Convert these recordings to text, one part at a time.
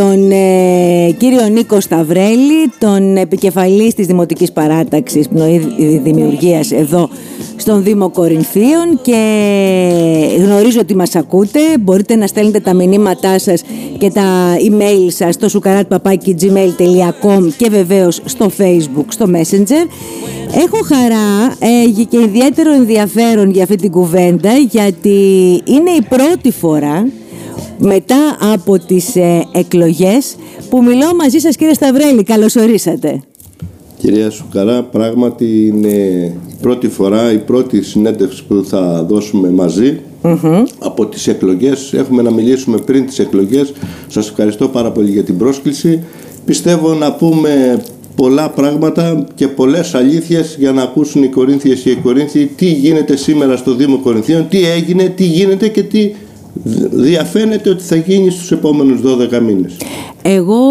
τον ε, κύριο Νίκο Σταυρέλη, τον επικεφαλής της Δημοτικής Παράταξης Πνοή Δημιουργίας εδώ στον Δήμο Κορινθίων και γνωρίζω ότι μας ακούτε. Μπορείτε να στέλνετε τα μηνύματά σας και τα email σας στο sukaratpapaki.gmail.com και βεβαίως στο facebook, στο messenger. Έχω χαρά ε, και ιδιαίτερο ενδιαφέρον για αυτή την κουβέντα γιατί είναι η πρώτη φορά μετά από τις ε, εκλογές που μιλώ μαζί σας κύριε Σταυρέλη. Καλώς ορίσατε. Κυρία Σουκαρά, πράγματι είναι η πρώτη φορά, η πρώτη συνέντευξη που θα δώσουμε από τις εκλογές. Έχουμε να μιλήσουμε πριν τις εκλογές. Σας ευχαριστώ πάρα πολύ για την πρόσκληση. Πιστεύω να πούμε πολλά πράγματα και πολλές αλήθειες για να ακούσουν οι Κορίνθιες και οι Κορίνθιοι τι γίνεται σήμερα στο Δήμο Κορινθίων, τι έγινε, τι γίνεται και τι διαφαίνεται ότι θα γίνει στους επόμενους 12 μήνες. Εγώ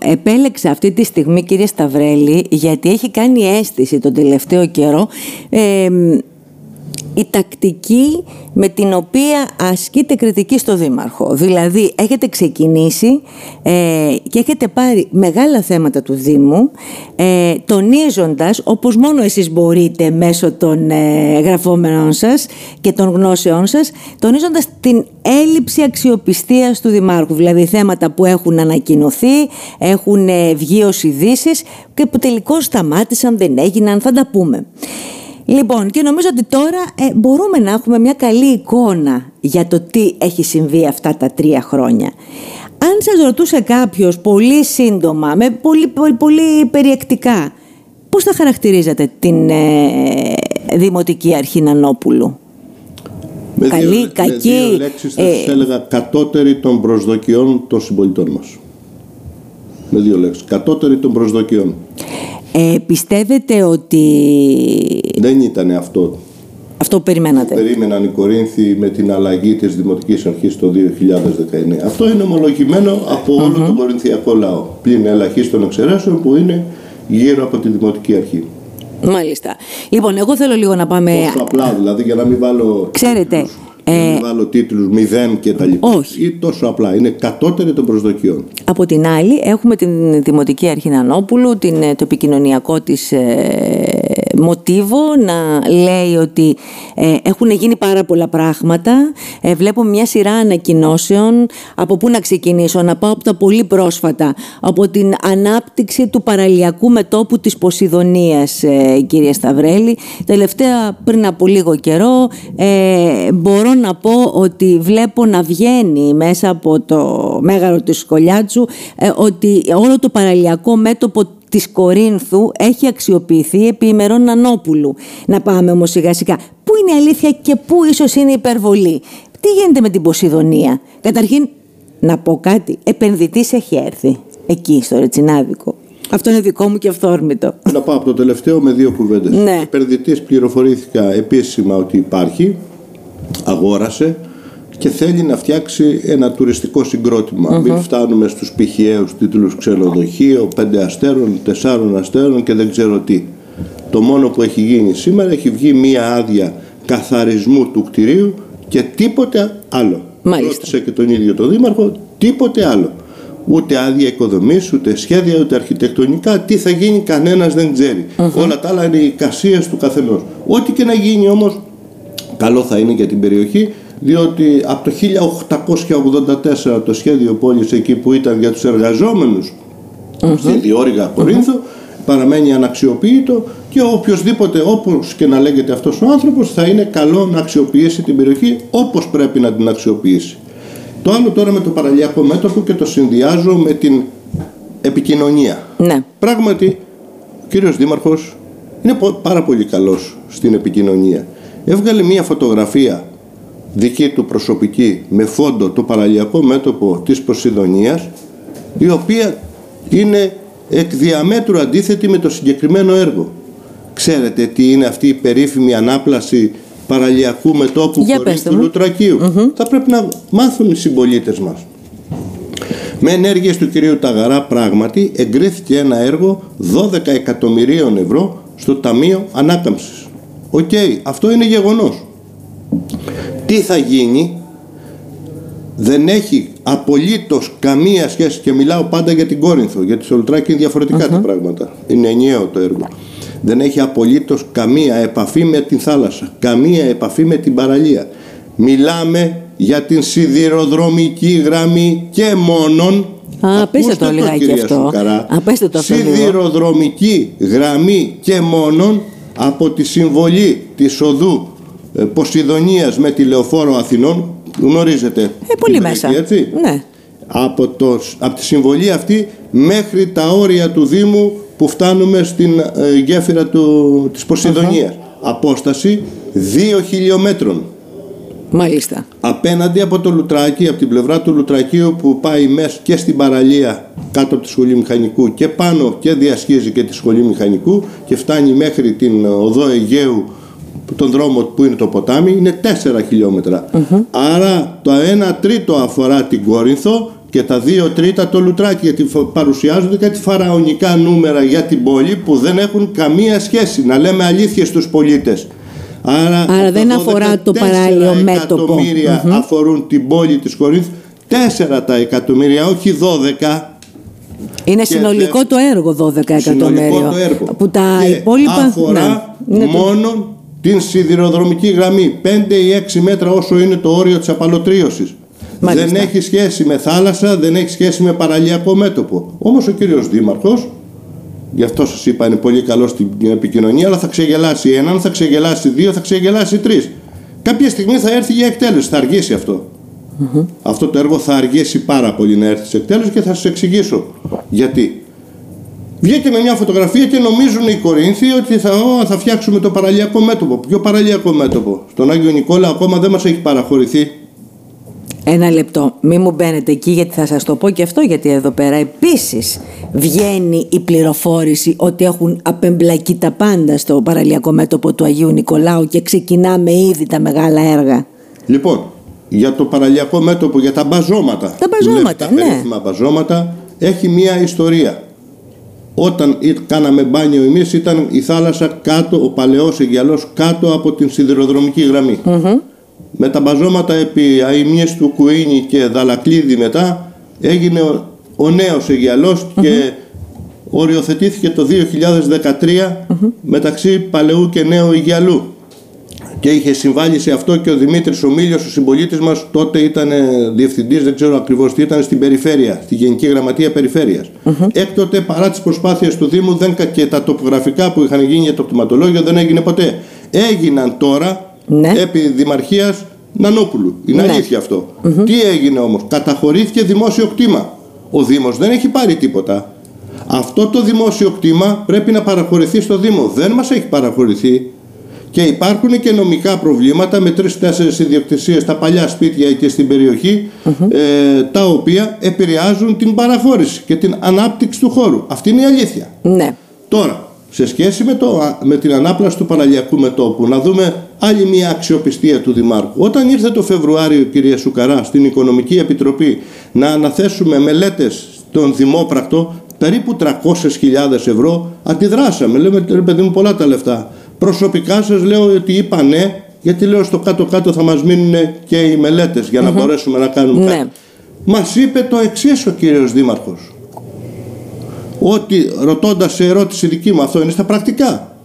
επέλεξα αυτή τη στιγμή κύριε Σταυρέλη γιατί έχει κάνει αίσθηση τον τελευταίο καιρό η τακτική με την οποία ασκείται κριτική στο Δήμαρχο. Δηλαδή έχετε ξεκινήσει ε, και έχετε πάρει μεγάλα θέματα του Δήμου ε, τονίζοντας όπως μόνο εσείς μπορείτε μέσω των ε, γραφόμενων σας και των γνώσεών σας τονίζοντας την έλλειψη αξιοπιστίας του Δημάρχου. Δηλαδή θέματα που έχουν ανακοινωθεί, έχουν ε, βγει ως ειδήσεις και που τελικώς σταμάτησαν, δεν έγιναν, θα τα πούμε. Λοιπόν, και νομίζω ότι τώρα ε, μπορούμε να έχουμε μια καλή εικόνα για το τι έχει συμβεί αυτά τα τρία χρόνια. Αν σας ρωτούσε κάποιος πολύ σύντομα, με πολύ, πολύ, πολύ περιεκτικά, πώς θα χαρακτηρίζατε την ε, Δημοτική Αρχή Νανόπουλου; Με Καλή, δύο, κακή. Με δύο λέξεις θα ε, έλεγα κατώτερη των προσδοκιών των συμπολιτών μας. Με δύο λέξεις. Κατώτερη των προσδοκιών. Ε, πιστεύετε ότι... Δεν ήταν αυτό. Αυτό που περιμένατε; Περίμεναν οι Κορίνθοι με την αλλαγή της Δημοτικής Αρχής το 2019. Αυτό είναι ομολογημένο από όλο τον Κορινθιακό λαό. Πλην ελαχίστων εξαιρέσεων που είναι γύρω από τη Δημοτική Αρχή. Μάλιστα. Λοιπόν, εγώ θέλω λίγο να πάμε... Τόσο απλά δηλαδή για να μην βάλω... Ξέρετε, ε, βάλω τίτλους μηδέν και τα λοιπά. Όχι. Ή τόσο απλά. Είναι κατώτερη των προσδοκιών. Από την άλλη έχουμε την Δημοτική Αρχή Νανόπουλου, την, ε, το επικοινωνιακό της ε, μοτίβο να λέει ότι ε, έχουν γίνει πάρα πολλά πράγματα. Ε, βλέπω μια σειρά ανακοινώσεων. Από πού να ξεκινήσω, να πάω από τα πολύ πρόσφατα. Από την ανάπτυξη του παραλιακού μετόπου της Ποσειδονίας, ε, κυρία Σταυρέλη. Τελευταία πριν από λίγο καιρό ε, μπορώ να πω ότι βλέπω να βγαίνει μέσα από το μέγαρο της Σκολιάτσου ε, ότι όλο το παραλιακό μέτωπο της Κορίνθου έχει αξιοποιηθεί επί ημερών Νανόπουλου. Να πάμε όμως σιγά σιγά. Πού είναι η αλήθεια και πού ίσως είναι η υπερβολή; Τι γίνεται με την Ποσειδονία; Καταρχήν, να πω κάτι. Επενδυτής έχει έρθει εκεί στο Ρετσινάδικο. Αυτό είναι δικό μου και αυθόρμητο. Να πάω από το τελευταίο με δύο κουβέντες. Ναι. Επενδυτής πληροφορήθηκα επίσημα ότι υπάρχει, αγόρασε, και θέλει να φτιάξει ένα τουριστικό Μην φτάνουμε στους πηχιαίους τίτλους ξενοδοχείο, πέντε αστέρων, τεσσάρων αστέρων και δεν ξέρω τι. Το μόνο που έχει γίνει σήμερα έχει βγει μία άδεια καθαρισμού του κτηρίου και τίποτε άλλο. Μάλιστα. Ρώτησε και τον ίδιο τον Δήμαρχο, τίποτε άλλο. Ούτε άδεια οικοδομής, ούτε σχέδια, ούτε αρχιτεκτονικά. Τι θα γίνει, κανένας δεν ξέρει. Όλα τα άλλα είναι οι εικασίες του καθενός. Ό,τι και να γίνει όμως, καλό θα είναι για την περιοχή διότι από το 1884 το σχέδιο πόλης εκεί που ήταν για τους εργαζόμενους mm-hmm. στη διόρυγα Κορίνθου παραμένει αναξιοποιητό και οποιοδήποτε όπως και να λέγεται αυτός ο άνθρωπος θα είναι καλό να αξιοποιήσει την περιοχή όπως πρέπει να την αξιοποιήσει. Το άλλο τώρα με το παραλιακό μέτωπο και το συνδυάζω με την επικοινωνία. Ναι. Πράγματι, ο κύριος Δήμαρχος είναι πάρα πολύ καλός στην επικοινωνία. Έβγαλε μία φωτογραφία δική του προσωπική με φόντο το παραλιακό μέτωπο της Ποσειδονίας η οποία είναι εκ διαμέτρου αντίθετη με το συγκεκριμένο έργο. Ξέρετε τι είναι αυτή η περίφημη ανάπλαση παραλιακού μετώπου χωρίς του Λουτρακίου Θα πρέπει να μάθουν οι συμπολίτες μας. Με ενέργειες του κυρίου Ταγαρά πράγματι εγκρίθηκε ένα έργο 12 εκατομμυρίων ευρώ στο Ταμείο Ανάκαμψης. Οκ, αυτό είναι γεγονός. Τι θα γίνει; Δεν έχει απολύτως καμία σχέση και μιλάω πάντα για την Κόρινθο γιατί στο Λουτράκι είναι διαφορετικά τα πράγματα. Είναι ενιαίο το έργο. Δεν έχει απολύτως καμία επαφή με την θάλασσα καμία επαφή με την παραλία. Μιλάμε για την σιδηροδρομική γραμμή και μόνον. Α, πέστε το λιγάκι αυτό. Α, πέστε το αυτό Σιδηροδρομική γραμμή και μόνον από τη συμβολή της οδού ε, Ποσειδονίας με τη Λεωφόρο Αθηνών γνωρίζετε ε, πολύ μέσα. έτσι; Ναι. Από, το, από τη συμβολή αυτή μέχρι τα όρια του Δήμου που φτάνουμε στην ε, γέφυρα του, της ποσειδονιας απόσταση 2 χιλιόμετρων Μάλιστα. Απέναντι από το Λουτράκι, από την πλευρά του Λουτρακίου που πάει μέσα και στην παραλία κάτω από τη σχολή μηχανικού και πάνω και διασχίζει και τη σχολή μηχανικού και φτάνει μέχρι την οδό Αιγαίου τον δρόμο που είναι το ποτάμι είναι 4 χιλιόμετρα. Άρα το 1 τρίτο αφορά την Κόρινθο και τα 2 τρίτα το Λουτράκι γιατί παρουσιάζονται κάτι φαραωνικά νούμερα για την πόλη που δεν έχουν καμία σχέση. Να λέμε αλήθειες στους πολίτες. Άρα, Άρα δεν αφορά το παράλληλο μέτωπο. εκατομμύρια αφορούν την πόλη της Κορίνθου. 4 τα εκατομμύρια, όχι 12. Είναι συνολικό το έργο 12 εκατομμύρια. το έργο. Που τα και υπόλοιπα αφορά ναι, μόνο την σιδηροδρομική γραμμή. 5 ή 6 μέτρα όσο είναι το όριο της απαλωτρίωσης. Δεν έχει σχέση με θάλασσα, δεν έχει σχέση με παραλιακό μέτωπο. Όμως ο κύριος Δήμαρχος Γι' αυτό σας είπα είναι πολύ καλό στην επικοινωνία, αλλά θα ξεγελάσει έναν, θα ξεγελάσει δύο, θα ξεγελάσει τρεις. Κάποια στιγμή θα έρθει για εκτέλεση, θα αργήσει Αυτό το έργο θα αργήσει πάρα πολύ να έρθει σε εκτέλεση και θα σας εξηγήσω γιατί. Βγήκε με μια φωτογραφία και νομίζουν οι Κορίνθιοι ότι θα, ό, θα φτιάξουμε το παραλιακό μέτωπο. Ποιο παραλιακό μέτωπο; Στον Άγιο Νικόλα ακόμα δεν μας έχει παραχωρηθεί ένα λεπτό. Μην μου μπαίνετε εκεί γιατί θα σας το πω και αυτό γιατί εδώ πέρα επίσης βγαίνει η πληροφόρηση ότι έχουν απεμπλακεί τα πάντα στο παραλιακό μέτωπο του Αγίου Νικολάου και ξεκινάμε ήδη τα μεγάλα έργα. Λοιπόν, για το παραλιακό μέτωπο, για τα μπαζώματα. Τα μπαζώματα, ναι. Τα μπαζώματα έχει μία ιστορία. Όταν κάναμε μπάνιο εμείς ήταν η θάλασσα κάτω, ο παλαιός Αιγιαλός κάτω από την σιδηροδρομική με τα μπαζώματα επί αημίες του Κουίνι και Δαλακλίδη μετά έγινε ο, ο νέος και οριοθετήθηκε το 2013 μεταξύ Παλαιού και Νέου Αιγιαλού και είχε συμβάλει σε αυτό και ο Δημήτρης ο Μίλιος, ο συμπολίτης μας τότε ήταν διευθυντής, δεν ξέρω ακριβώς τι ήταν στην περιφέρεια, στη Γενική Γραμματεία Περιφέρειας. Έκτοτε παρά τις προσπάθειες του Δήμου δεν, και τα τοπογραφικά που είχαν γίνει για το κτηματολόγιο δεν έγινε ποτέ. Έγιναν τώρα ναι. επί Δημαρχίας Νανόπουλου. Είναι ναι. αλήθεια Τι έγινε όμως; Καταχωρήθηκε δημόσιο κτήμα. Ο Δήμος δεν έχει πάρει τίποτα. Αυτό το δημόσιο κτήμα πρέπει να παραχωρηθεί στο Δήμο. Δεν μας έχει παραχωρηθεί. Και υπάρχουν και νομικά προβλήματα με τρει-τέσσερι ιδιοκτησίες στα παλιά σπίτια και στην περιοχη ε, τα οποία επηρεάζουν την παραχώρηση και την ανάπτυξη του χώρου. Αυτή είναι η αλήθεια. Ναι. Τώρα, σε σχέση με, το, με την ανάπλαση του παραλιακού μετόπου, να δούμε άλλη μια αξιοπιστία του Δημάρχου. Όταν ήρθε το Φεβρουάριο, κυρία Σουκαρά, στην Οικονομική Επιτροπή να αναθέσουμε μελέτες στον Δημόπρακτο, περίπου 300.000 ευρώ, αντιδράσαμε. Λέμε, ρε παιδί μου, πολλά τα λεφτά. Προσωπικά σας λέω ότι είπα ναι, γιατί λέω στο κάτω-κάτω θα μας μείνουν και οι μελέτες για να μπορέσουμε να κάνουμε ναι. κάτι. Μας είπε το εξής ο κύριος Δήμαρχος ότι ρωτώντας σε ερώτηση δική μου αυτό είναι στα πρακτικά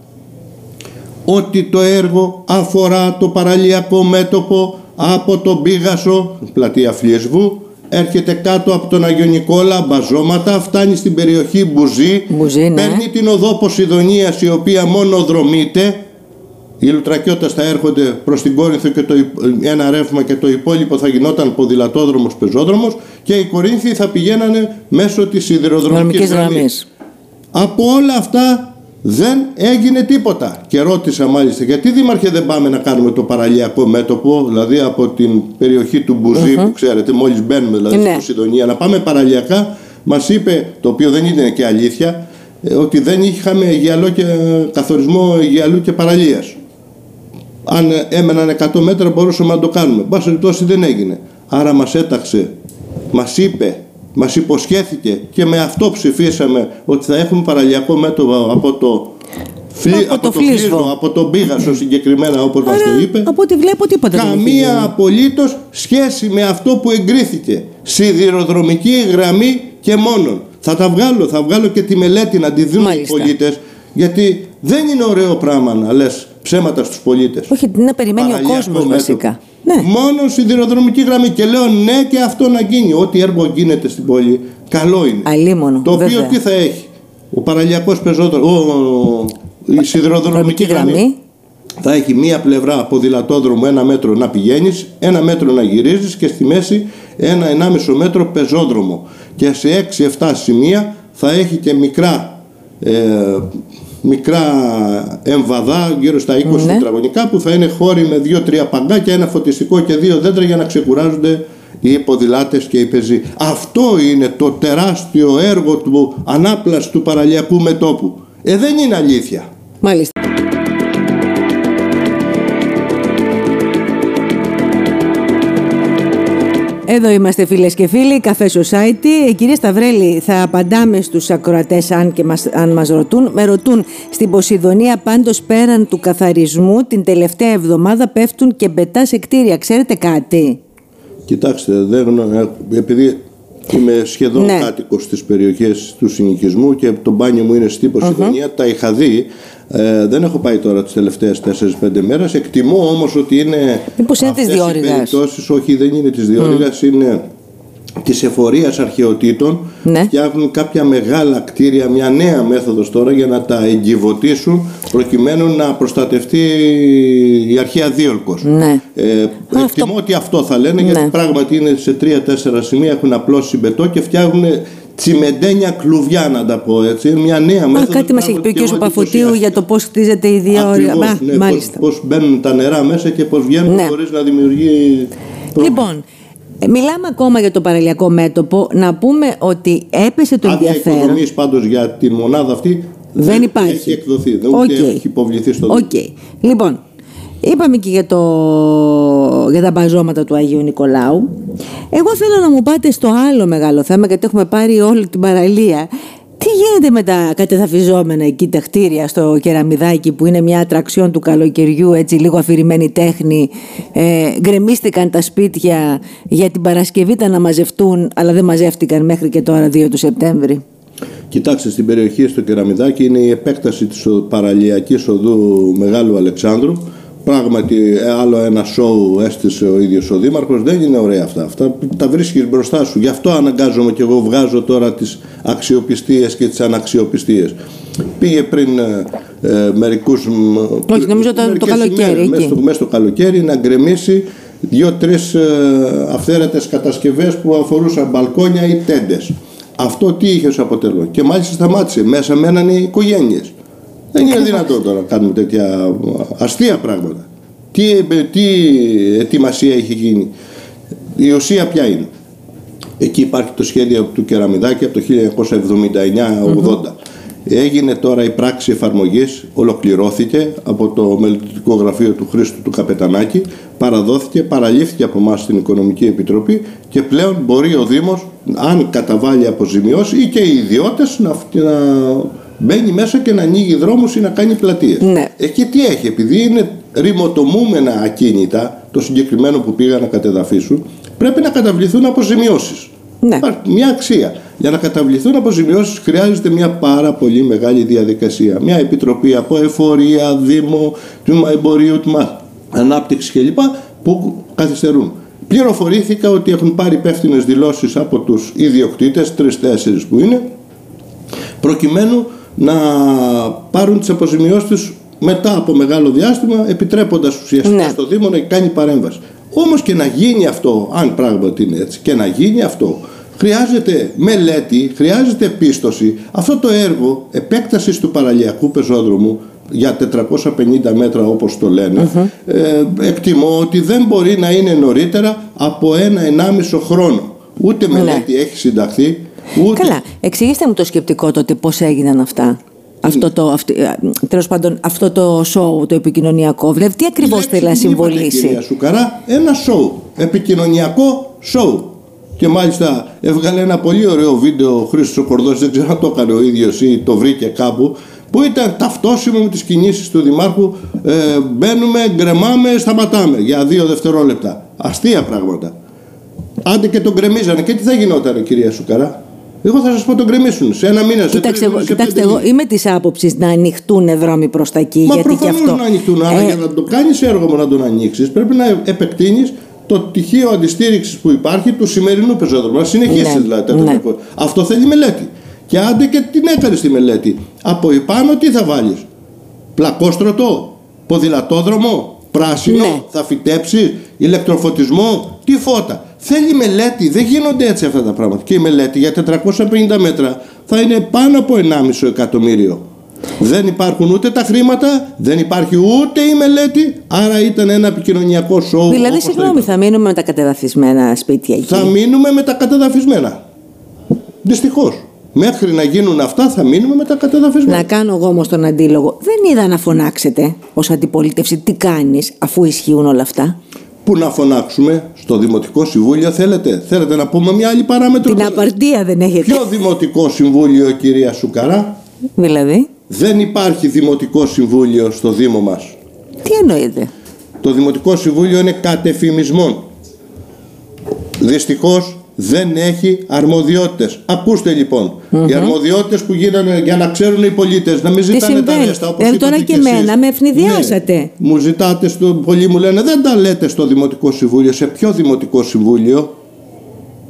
ότι το έργο αφορά το παραλιακό μέτωπο από τον Πίγασο, πλατεία Φλιεσβού, έρχεται κάτω από τον Αγιο Νικόλα, μπαζώματα, φτάνει στην περιοχή Μπουζή, Μπουζή ναι. παίρνει την οδό Ποσειδονίας η οποία μόνο δρομείται οι Λουτρακιώτες θα έρχονται προς την Κόρινθο και το, ένα ρεύμα και το υπόλοιπο θα γινόταν ποδηλατόδρομος, πεζόδρομος και οι Κορίνθιοι θα πηγαίνανε μέσω της σιδηροδρομικής γραμμής. Από όλα αυτά δεν έγινε τίποτα. Και ρώτησα μάλιστα γιατί δήμαρχε δεν πάμε να κάνουμε το παραλιακό μέτωπο, δηλαδή από την περιοχή του μπουζη που ξέρετε, μόλις μπαίνουμε δηλαδή ναι. στη Σιδονία, να πάμε παραλιακά. Μας είπε, το οποίο δεν είναι και αλήθεια, ε, ότι δεν είχαμε και, καθορισμό γυαλού και παραλίας αν έμεναν 100 μέτρα μπορούσαμε να το κάνουμε. Μπας περιπτώσει δεν έγινε. Άρα μας έταξε, μας είπε, μας υποσχέθηκε και με αυτό ψηφίσαμε ότι θα έχουμε παραλιακό μέτωπο από το Φλι, Από από, το το φλίσβο. φλίσβο, από τον Πίγασο συγκεκριμένα όπως μας το Άρα, είπε. από ό,τι βλέπω τίποτα δεν έχει γίνει. Καμία απολύτως σχέση με αυτό που εγκρίθηκε. Σιδηροδρομική γραμμή και μόνον. Θα τα βγάλω, θα βγάλω και τη μελέτη να τη δουν οι Μάλιστα. πολίτες. Γιατί δεν είναι ωραίο πράγμα να λες ψέματα στους πολίτες. Όχι, να περιμένει ο Παραλιακό κόσμος μέτωπο. βασικά. Ναι. Μόνο σιδηροδρομική γραμμή. Και λέω ναι και αυτό να γίνει. Ό,τι έργο γίνεται στην πόλη, καλό είναι. Αλίμονο, Το οποίο βέβαια. τι θα έχει; Ο παραλιακός πεζόδρομος, ο, η σιδηροδρομική Δρομική γραμμή, γραμμή. θα έχει μία πλευρά ποδηλατόδρομο ένα μέτρο να πηγαίνεις, ένα μέτρο να γυρίζεις και στη μέση ένα ενάμισο μέτρο πεζόδρομο. Και σε 6-7 σημεία θα έχει και μικρά, ε, μικρά εμβαδά γύρω στα 20 Ναι. τετραγωνικά που θα είναι χώροι με 2-3 παγκάκια, ένα φωτιστικό και δύο δέντρα για να ξεκουράζονται οι ποδηλάτες και οι πεζοί. Αυτό είναι το τεράστιο έργο του ανάπλαση του παραλιακού μετόπου. Ε, δεν είναι αλήθεια. Μάλιστα. Εδώ είμαστε φίλες και φίλοι, Καφέ Society. Ε, Κύριε Σταυρέλη, θα απαντάμε στους ακροατές αν, και μας, αν μας ρωτούν. Με ρωτούν, στην Ποσειδονία πάντως πέραν του καθαρισμού την τελευταία εβδομάδα πέφτουν και μπετά σε κτίρια. Ξέρετε κάτι; Κοιτάξτε, δεν γνω- ε, επειδή είμαι σχεδόν Ναι. κάτοικος στις περιοχές του συνοικισμού και το μπάνιο μου είναι στη Ποσειδονία, τα είχα δει. Ε, δεν έχω πάει τώρα τις τελευταίες 4-5 μέρες. Εκτιμώ όμως ότι είναι Μήπως είναι της αυτές οι διόρυγας; περιπτώσεις, όχι δεν είναι της διόρυγας, είναι της εφορίας αρχαιοτήτων Ναι. φτιάχνουν κάποια μεγάλα κτίρια, μια νέα μέθοδος τώρα για να τα εγκυβωτήσουν προκειμένου να προστατευτεί η αρχαία δίολκος. Ναι. Ε, Αυτό- εκτιμώ ότι αυτό θα λένε γιατί Ναι. πράγματι είναι σε τρία-τέσσερα σημεία έχουν απλώσει μπετό και φτιάχνουν τσιμεντένια κλουβιά να τα πω έτσι. Είναι μια νέα Α, μέθοδος. κάτι μας έχει πει ο πράγματι κ. και Παφωτίου εντυπωσιάστηκα. για το πώς χτίζεται η διόρυγα. Ακριβώς, Α, ναι, μάλιστα. Πώς, πώς μπαίνουν τα νερά μέσα και πώς βγαίνουν Ναι. χωρίς να δημιουργεί... Λοιπόν, ε, μιλάμε ακόμα για το παραλιακό μέτωπο. Να πούμε ότι έπεσε το Άδεια ενδιαφέρον. οικοδομής πάντως για τη μονάδα αυτή Δεν υπάρχει. έχει εκδοθεί, δεν Οκ. ούτε έχει υποβληθεί στο Οκ. Λοιπόν, είπαμε και για, το, για τα μπαζώματα του Αγίου Νικολάου. Εγώ θέλω να μου πάτε στο άλλο μεγάλο θέμα, γιατί έχουμε πάρει όλη την παραλία. Τι γίνεται με τα κατεδαφιζόμενα εκεί τα κτίρια στο κεραμιδάκι που είναι μια ατραξιόν του καλοκαιριού, έτσι λίγο αφηρημένη τέχνη. Ε, γκρεμίστηκαν τα σπίτια για την Παρασκευή τα να μαζευτούν, αλλά δεν μαζεύτηκαν μέχρι και τώρα 2 του Σεπτέμβρη. Κοιτάξτε, στην περιοχή στο Κεραμιδάκι είναι η επέκταση της ο- παραλιακής οδού Μεγάλου Αλεξάνδρου. Πράγματι, ε, άλλο ένα σοου έστησε ο ίδιος ο Δήμαρχος. Δεν είναι ωραία αυτά. Αυτά τα βρίσκεις μπροστά σου. Γι' αυτό αναγκάζομαι και εγώ βγάζω τώρα τις αξιοπιστίες και τις αναξιοπιστίες. Πήγε πριν ε, ε, μερικούς... μ, Όχι, νομίζω το- το μερικές καλοκαίρι, ημέρες, εκεί. μέσα στο, μέσα στο καλοκαίρι να γκρεμίσει δύο-τρεις ε, αυθαίρετες κατασκευές που αφορούσαν μπαλκόνια ή τέντες. Αυτό τι είχε ως αποτέλεσμα; Και μάλιστα σταμάτησε. Μέσα μένανε οι οικογένειες. Δεν είναι δυνατόν τώρα να κάνουμε τέτοια αστεία πράγματα. Τι, ε, τι ετοιμασία έχει γίνει. Η ουσία ποια είναι. Εκεί υπάρχει το σχέδιο του Κεραμιδάκη από το 1979-80. Έγινε τώρα η πράξη εφαρμογής, ολοκληρώθηκε από το μελετητικό γραφείο του Χρήστου του Καπετανάκη, παραδόθηκε, παραλήφθηκε από εμάς στην Οικονομική Επιτροπή και πλέον μπορεί ο Δήμος, αν καταβάλει αποζημιώσει ή και οι ιδιώτες να, να μπαίνει μέσα και να ανοίγει δρόμους ή να κάνει πλατείες. Ναι. Εκεί τι έχει, επειδή είναι ρημοτομούμενα ακίνητα, το συγκεκριμένο που πήγαν να κατεδαφίσουν, πρέπει να καταβληθούν αποζημιώσεις. Ναι. Υπάρχει μια αξία. Για να καταβληθούν αποζημιώσεις χρειάζεται μια πάρα πολύ μεγάλη διαδικασία. Μια επιτροπή από εφορία, δήμο, τμήμα εμπορίου, τμήμα ανάπτυξης κλπ. που καθυστερούν. Πληροφορήθηκα ότι έχουν πάρει υπεύθυνες δηλώσεις από τους ιδιοκτήτες, τρεις-τέσσερις που είναι, προκειμένου να πάρουν τις αποζημιώσεις τους μετά από μεγάλο διάστημα επιτρέποντας ουσιαστικά Ναι. στο Δήμο να κάνει παρέμβαση. Όμως και να γίνει αυτό, αν πράγματι είναι έτσι, και να γίνει αυτό χρειάζεται μελέτη, χρειάζεται πίστοση. Αυτό το έργο επέκτασης του παραλιακού πεζόδρομου για 450 μέτρα όπως το λενε ε, εκτιμώ ότι δεν μπορεί να είναι νωρίτερα από ένα-ενάμισο χρόνο. Ούτε μελέτη έχει συνταχθεί, ούτε Καλά, εξηγήστε μου το σκεπτικό τότε πώς έγιναν αυτά. Αυτό το, αυτή, ε, τέλος πάντων, αυτό το σοου, το επικοινωνιακό, δηλαδή τι ακριβώς λέξη θέλει να την είπατε, συμβολήσει; Κυρία Σουκαρά, ένα σοου, επικοινωνιακό σοου. Και μάλιστα έβγαλε ένα πολύ ωραίο βίντεο ο Χρήστος ο Κορδός, δεν ξέρω αν το έκανε ο ίδιος ή το βρήκε κάπου, που ήταν ταυτόσιμο με τις κινήσεις του Δημάρχου ε, μπαίνουμε, γκρεμάμε, σταματάμε για δύο δευτερόλεπτα αστεία πράγματα άντε και τον γκρεμίζανε και τι θα γινόταν κυρία Σουκαρά εγώ θα σας πω τον γκρεμίσουν σε ένα μήνα. Κοιτάξτε, εγώ, κοιτάξτε εγώ είμαι της άποψης να ανοιχτούν δρόμοι προς τα εκεί. Μα γιατί και αυτό. να ανοιχτούν. Αλλά Ε, για να το κάνεις έργο μου να τον ανοίξεις, πρέπει να επεκτείνεις το τυχείο αντιστήριξης που υπάρχει του σημερινού πεζόδρομου. Να συνεχίσεις Ναι, δηλαδή. τα ναι. τέτοια. Αυτό θέλει μελέτη. Και άντε και την έκανε τη μελέτη. Από επάνω τι θα βάλεις; Πλακόστρωτο, ποδηλατόδρομο, πράσινο, Ναι. θα φυτέψεις, ηλεκτροφωτισμό, τι φώτα. Θέλει μελέτη, δεν γίνονται έτσι αυτά τα πράγματα. Και η μελέτη για 450 μέτρα θα είναι πάνω από 1,5 εκατομμύριο. Δεν υπάρχουν ούτε τα χρήματα, δεν υπάρχει ούτε η μελέτη, άρα ήταν ένα επικοινωνιακό σοου. Δηλαδή, όπως το συγγνώμη, είπα. θα μείνουμε με τα κατεδαφισμένα σπίτια εκεί; Θα μείνουμε με τα κατεδαφισμένα. Δυστυχώς. Μέχρι να γίνουν αυτά θα μείνουμε με τα κατεδαφισμένα. Να κάνω εγώ όμως τον αντίλογο. Δεν είδα να φωνάξετε ως αντιπολίτευση τι κάνεις αφού ισχύουν όλα αυτά; Πού να φωνάξουμε, στο Δημοτικό Συμβούλιο θέλετε; Θέλετε να πούμε μια άλλη παράμετρο; Την απαρτία δεν έχετε. Ποιο Δημοτικό Συμβούλιο, κυρία Σουκαρά; Δηλαδή, Δεν υπάρχει Δημοτικό Συμβούλιο στο Δήμο μας. τι εννοείτε. Το Δημοτικό Συμβούλιο είναι κατεφημισμών. Δυστυχώς δεν έχει αρμοδιότητες. Ακούστε λοιπόν, οι αρμοδιότητες που γίνανε για να ξέρουν οι πολίτες, να μην ζητάνε τα συμβαίνει; ρέστα όπως Δηλαδή, τώρα είπατε και εσείς. εμένα με ευνηδιάσατε. Ναι. Μου ζητάτε, στο, πολλοί μου λένε δεν τα λέτε στο Δημοτικό Συμβούλιο. Σε ποιο Δημοτικό Συμβούλιο;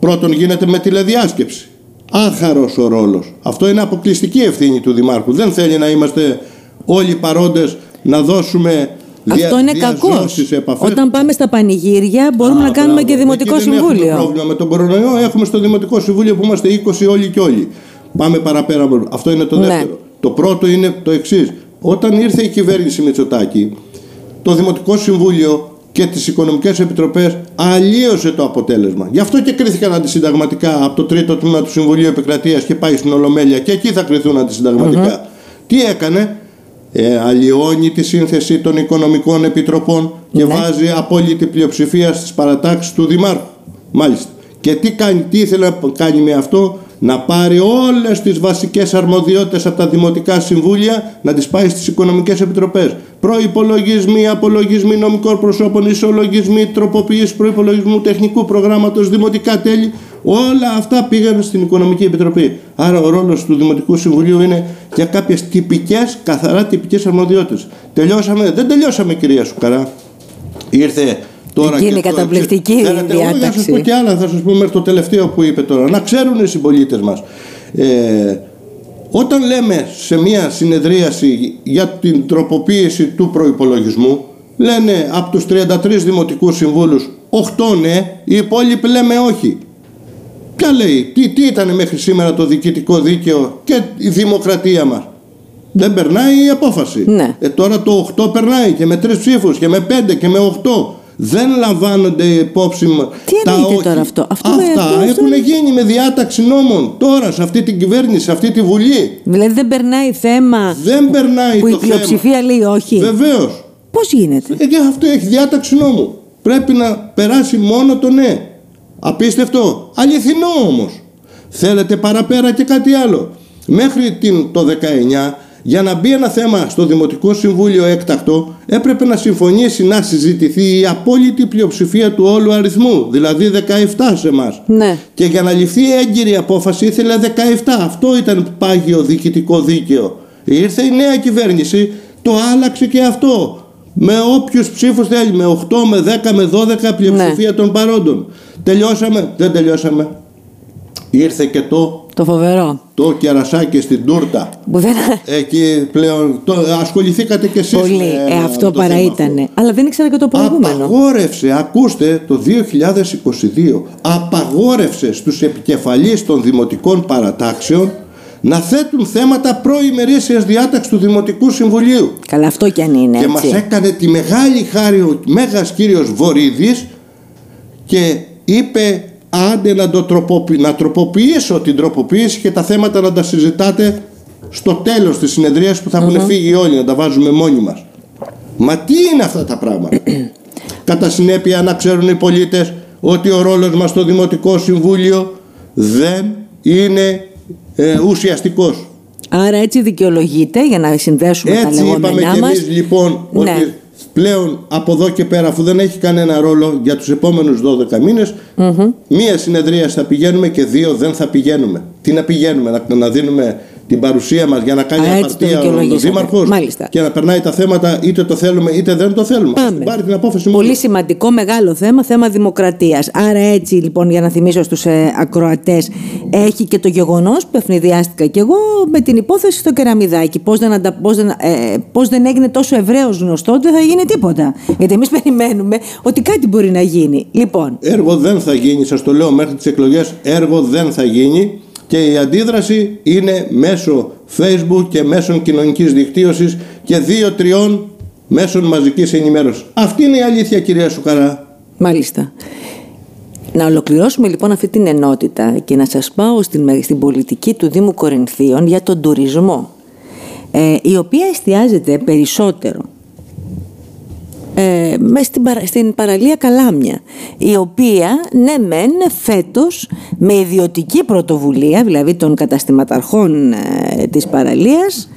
Πρώτον γίνεται με τηλεδιάσκεψη. Άχαρος ο ρόλος. Αυτό είναι αποκλειστική ευθύνη του Δημάρχου. Δεν θέλει να είμαστε όλοι παρόντες να δώσουμε δια- Αυτό είναι κακός. διαζώσεις επαφές. Όταν πάμε στα πανηγύρια, μπορούμε Α, να κάνουμε μπράβο. και δημοτικό Εκεί δεν έχουμε συμβούλιο. πρόβλημα με τον κορονοϊό. Έχουμε στο Δημοτικό Συμβούλιο που είμαστε 20 όλοι και όλοι. Πάμε παραπέρα. Αυτό είναι το Ναι. δεύτερο. Το πρώτο είναι το εξής. Όταν ήρθε η κυβέρνηση Μητσοτάκη, το Δημοτικό Συμβούλιο και τις οικονομικές επιτροπές αλλίωσε το αποτέλεσμα. Γι' αυτό και κρίθηκαν αντισυνταγματικά από το τρίτο τμήμα του Συμβουλίου Επικρατείας και πάει στην Ολομέλεια και εκεί θα κριθούν αντισυνταγματικά. Τι έκανε, ε, αλλοιώνει τη σύνθεση των οικονομικών επιτροπών και Ναι. βάζει απόλυτη πλειοψηφία στις παρατάξεις του Δημάρχου. Μάλιστα. Και τι, κάνει, τι ήθελε να κάνει με αυτό, να πάρει όλες τις βασικές αρμοδιότητες από τα δημοτικά συμβούλια, να τις πάει στις οικονομικές επιτροπές. Προϋπολογισμοί, απολογισμοί νομικών προσώπων, ισολογισμοί, τροποποίηση προϋπολογισμού τεχνικού προγράμματος, δημοτικά τέλη, όλα αυτά πήγαν στην Οικονομική Επιτροπή. Άρα ο ρόλος του Δημοτικού Συμβουλίου είναι για κάποιες τυπικές, καθαρά τυπικές αρμοδιότητες. Τελειώσαμε, δεν τελειώσαμε κυρία Σουκαρά. Ήρθε τώρα Εκεί και είναι το- καταπληκτική η Θέλετε, εγώ θα σας διάταξη. πω και άλλα, θα σας πω μέχρι το τελευταίο που είπε τώρα. Να ξέρουν οι συμπολίτες μας. Ε, όταν λέμε σε μια συνεδρίαση για την τροποποίηση του προϋπολογισμού, λένε από τους 33 δημοτικούς συμβούλους 8 ναι, οι υπόλοιποι λέμε όχι. Ποια λέει, τι, τι ήταν μέχρι σήμερα το διοικητικό δίκαιο και η δημοκρατία μας; Δεν περνάει η απόφαση. Ναι. Ε, τώρα το 8 περνάει και με τρεις ψήφους και με 5 και με 8. Δεν λαμβάνονται υπόψη μα- Τι τα εννοείται όχι. τώρα αυτό; Αυτό με- Αυτά αυτό- έχουν γίνει με διάταξη νόμων τώρα σε αυτή την κυβέρνηση, σε αυτή τη Βουλή. Δηλαδή, δεν περνάει θέμα Δεν περνάει που η το θέμα. πλειοψηφία λέει όχι; Βεβαίως. Πώς γίνεται; Ε, και αυτό έχει διάταξη νόμου. Πρέπει να περάσει μόνο το ναι. Απίστευτο. Αληθινό όμως. Θέλετε παραπέρα και κάτι άλλο. Μέχρι την, το 19 για να μπει ένα θέμα στο Δημοτικό Συμβούλιο έκτακτο έπρεπε να συμφωνήσει να συζητηθεί η απόλυτη πλειοψηφία του όλου αριθμού, δηλαδή 17 σε εμάς. Ναι. Και για να ληφθεί έγκυρη απόφαση ήθελε 17. Αυτό ήταν πάγιο διοικητικό δίκαιο. Ήρθε η νέα κυβέρνηση, το άλλαξε και αυτό. Με όποιους ψήφους θέλεις, με 8, με 10, με 12 πλειοψηφία των παρόντων. Τελειώσαμε, δεν τελειώσαμε. Ήρθε και το, Το φοβερό. το κερασάκι στην τούρτα. Που δεν... Εκεί πλέον το, ασχοληθήκατε κι εσείς Πολύ. με, Ε, με αυτό το παρά θέμα ήταν. Αλλά δεν ήξερα και το προηγούμενο. Απαγόρευσε, ακούστε, το 2022 απαγόρευσε στους επικεφαλείς των δημοτικών παρατάξεων να θέτουν θέματα προημερήσιας διάταξης του Δημοτικού Συμβουλίου. Καλά, αυτό κι αν είναι Και έτσι. μας έκανε τη μεγάλη χάρη ο Μέγας Κύριος Βορύδης και είπε άντε να, το τροποποιη- να τροποποιήσω την τροποποίηση και τα θέματα να τα συζητάτε στο τέλος της συνεδρίας που θα έχουν φύγει όλοι να τα βάζουμε μόνοι μας. Μα τι είναι αυτά τα πράγματα; Κατά συνέπεια να ξέρουν οι πολίτες ότι ο ρόλος μας στο Δημοτικό Συμβούλιο δεν είναι ε, ουσιαστικός. Άρα έτσι δικαιολογείται για να συνδέσουμε έτσι τα λεγόμενά είπαμε μας. και εμείς λοιπόν Ναι. ότι πλέον από εδώ και πέρα αφού δεν έχει κανένα ρόλο για τους επόμενους 12 μηνες μία συνεδρία θα πηγαίνουμε και δύο δεν θα πηγαίνουμε. Τι να πηγαίνουμε, να, να δίνουμε την παρουσία μας για να κάνει Α, έτσι το απαρτία ο δικαιολογήσατε. Δήμαρχος Μάλιστα. και να περνάει τα θέματα είτε το θέλουμε είτε δεν το θέλουμε. Ας Πάμε. την πάρει την απόφαση μόνο. Πολύ σημαντικό, μεγάλο θέμα, θέμα δημοκρατίας. Άρα έτσι λοιπόν για να θυμίσω στους ε, ακροατές έχει και το γεγονός που ευνηδιάστηκα κι εγώ με την υπόθεση στο κεραμιδάκι. Πώς δεν, αντα, πώς δεν, ε, πώς δεν έγινε τόσο ευρέως γνωστό ότι δεν θα γίνει τίποτα. Γιατί εμείς περιμένουμε ότι κάτι μπορεί να γίνει. Λοιπόν, Έργο δεν θα γίνει, σας το λέω μέχρι τις εκλογές, έργο δεν θα γίνει και η αντίδραση είναι μέσω facebook και μέσω κοινωνικής δικτύωσης και δύο-τριών μέσων μαζικής ενημέρωσης. Αυτή είναι η αλήθεια κυρία Σουκαρά. Μάλιστα. Να ολοκληρώσουμε λοιπόν αυτή την ενότητα και να σας πάω στην, στην πολιτική του Δήμου Κορινθίων για τον τουρισμό ε, η οποία εστιάζεται περισσότερο ε, μες στην, παρα- στην παραλία Καλάμια η οποία ναι μεν φέτος με ιδιωτική πρωτοβουλία δηλαδή των καταστηματαρχών ε, της παραλίας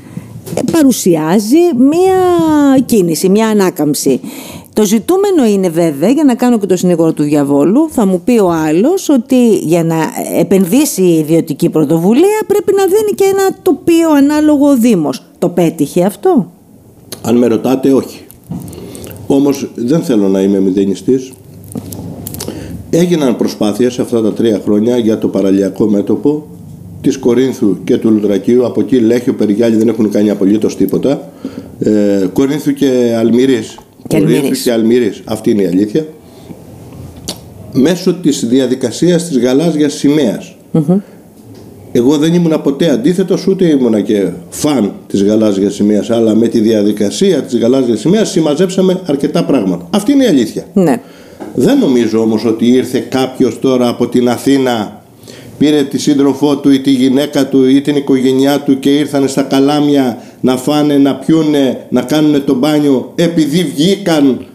ε, παρουσιάζει μία κίνηση, μία ανάκαμψη το ζητούμενο είναι βέβαια, για να κάνω και το συνήγορο του διαβόλου, θα μου πει ο άλλος ότι για να επενδύσει η ιδιωτική πρωτοβουλία πρέπει να δίνει και ένα τοπίο ανάλογο ο Δήμος. Το πέτυχε αυτό; Αν με ρωτάτε όχι. Όμως δεν θέλω να είμαι μηδενιστής. Έγιναν προσπάθειες αυτά τα τρία χρόνια για το παραλιακό μέτωπο της Κορίνθου και του Λουτρακίου. Από εκεί Λέχιο, Περιγιάλη δεν έχουν κάνει απολύτως τίποτα. Ε, Κορίνθου και Αλμυρής. Και Κορίνθου Αλμύρης. και Αλμυρής. Αυτή είναι η αλήθεια. Μέσω της διαδικασίας της γαλάζιας σημαίας. Εγώ δεν ήμουνα ποτέ αντίθετος, ούτε ήμουνα και φαν της γαλάζιας σημαίας. Αλλά με τη διαδικασία της γαλάζιας σημαίας συμμαζέψαμε αρκετά πράγματα. Αυτή είναι η αλήθεια. Ναι. Δεν νομίζω όμως ότι ήρθε κάποιος τώρα από την Αθήνα, πήρε τη σύντροφό του ή τη γυναίκα του ή την οικογένειά του και ήρθαν στα καλάμια να φάνε, να πιούνε, να κάνουν το μπάνιο επειδή βγήκαν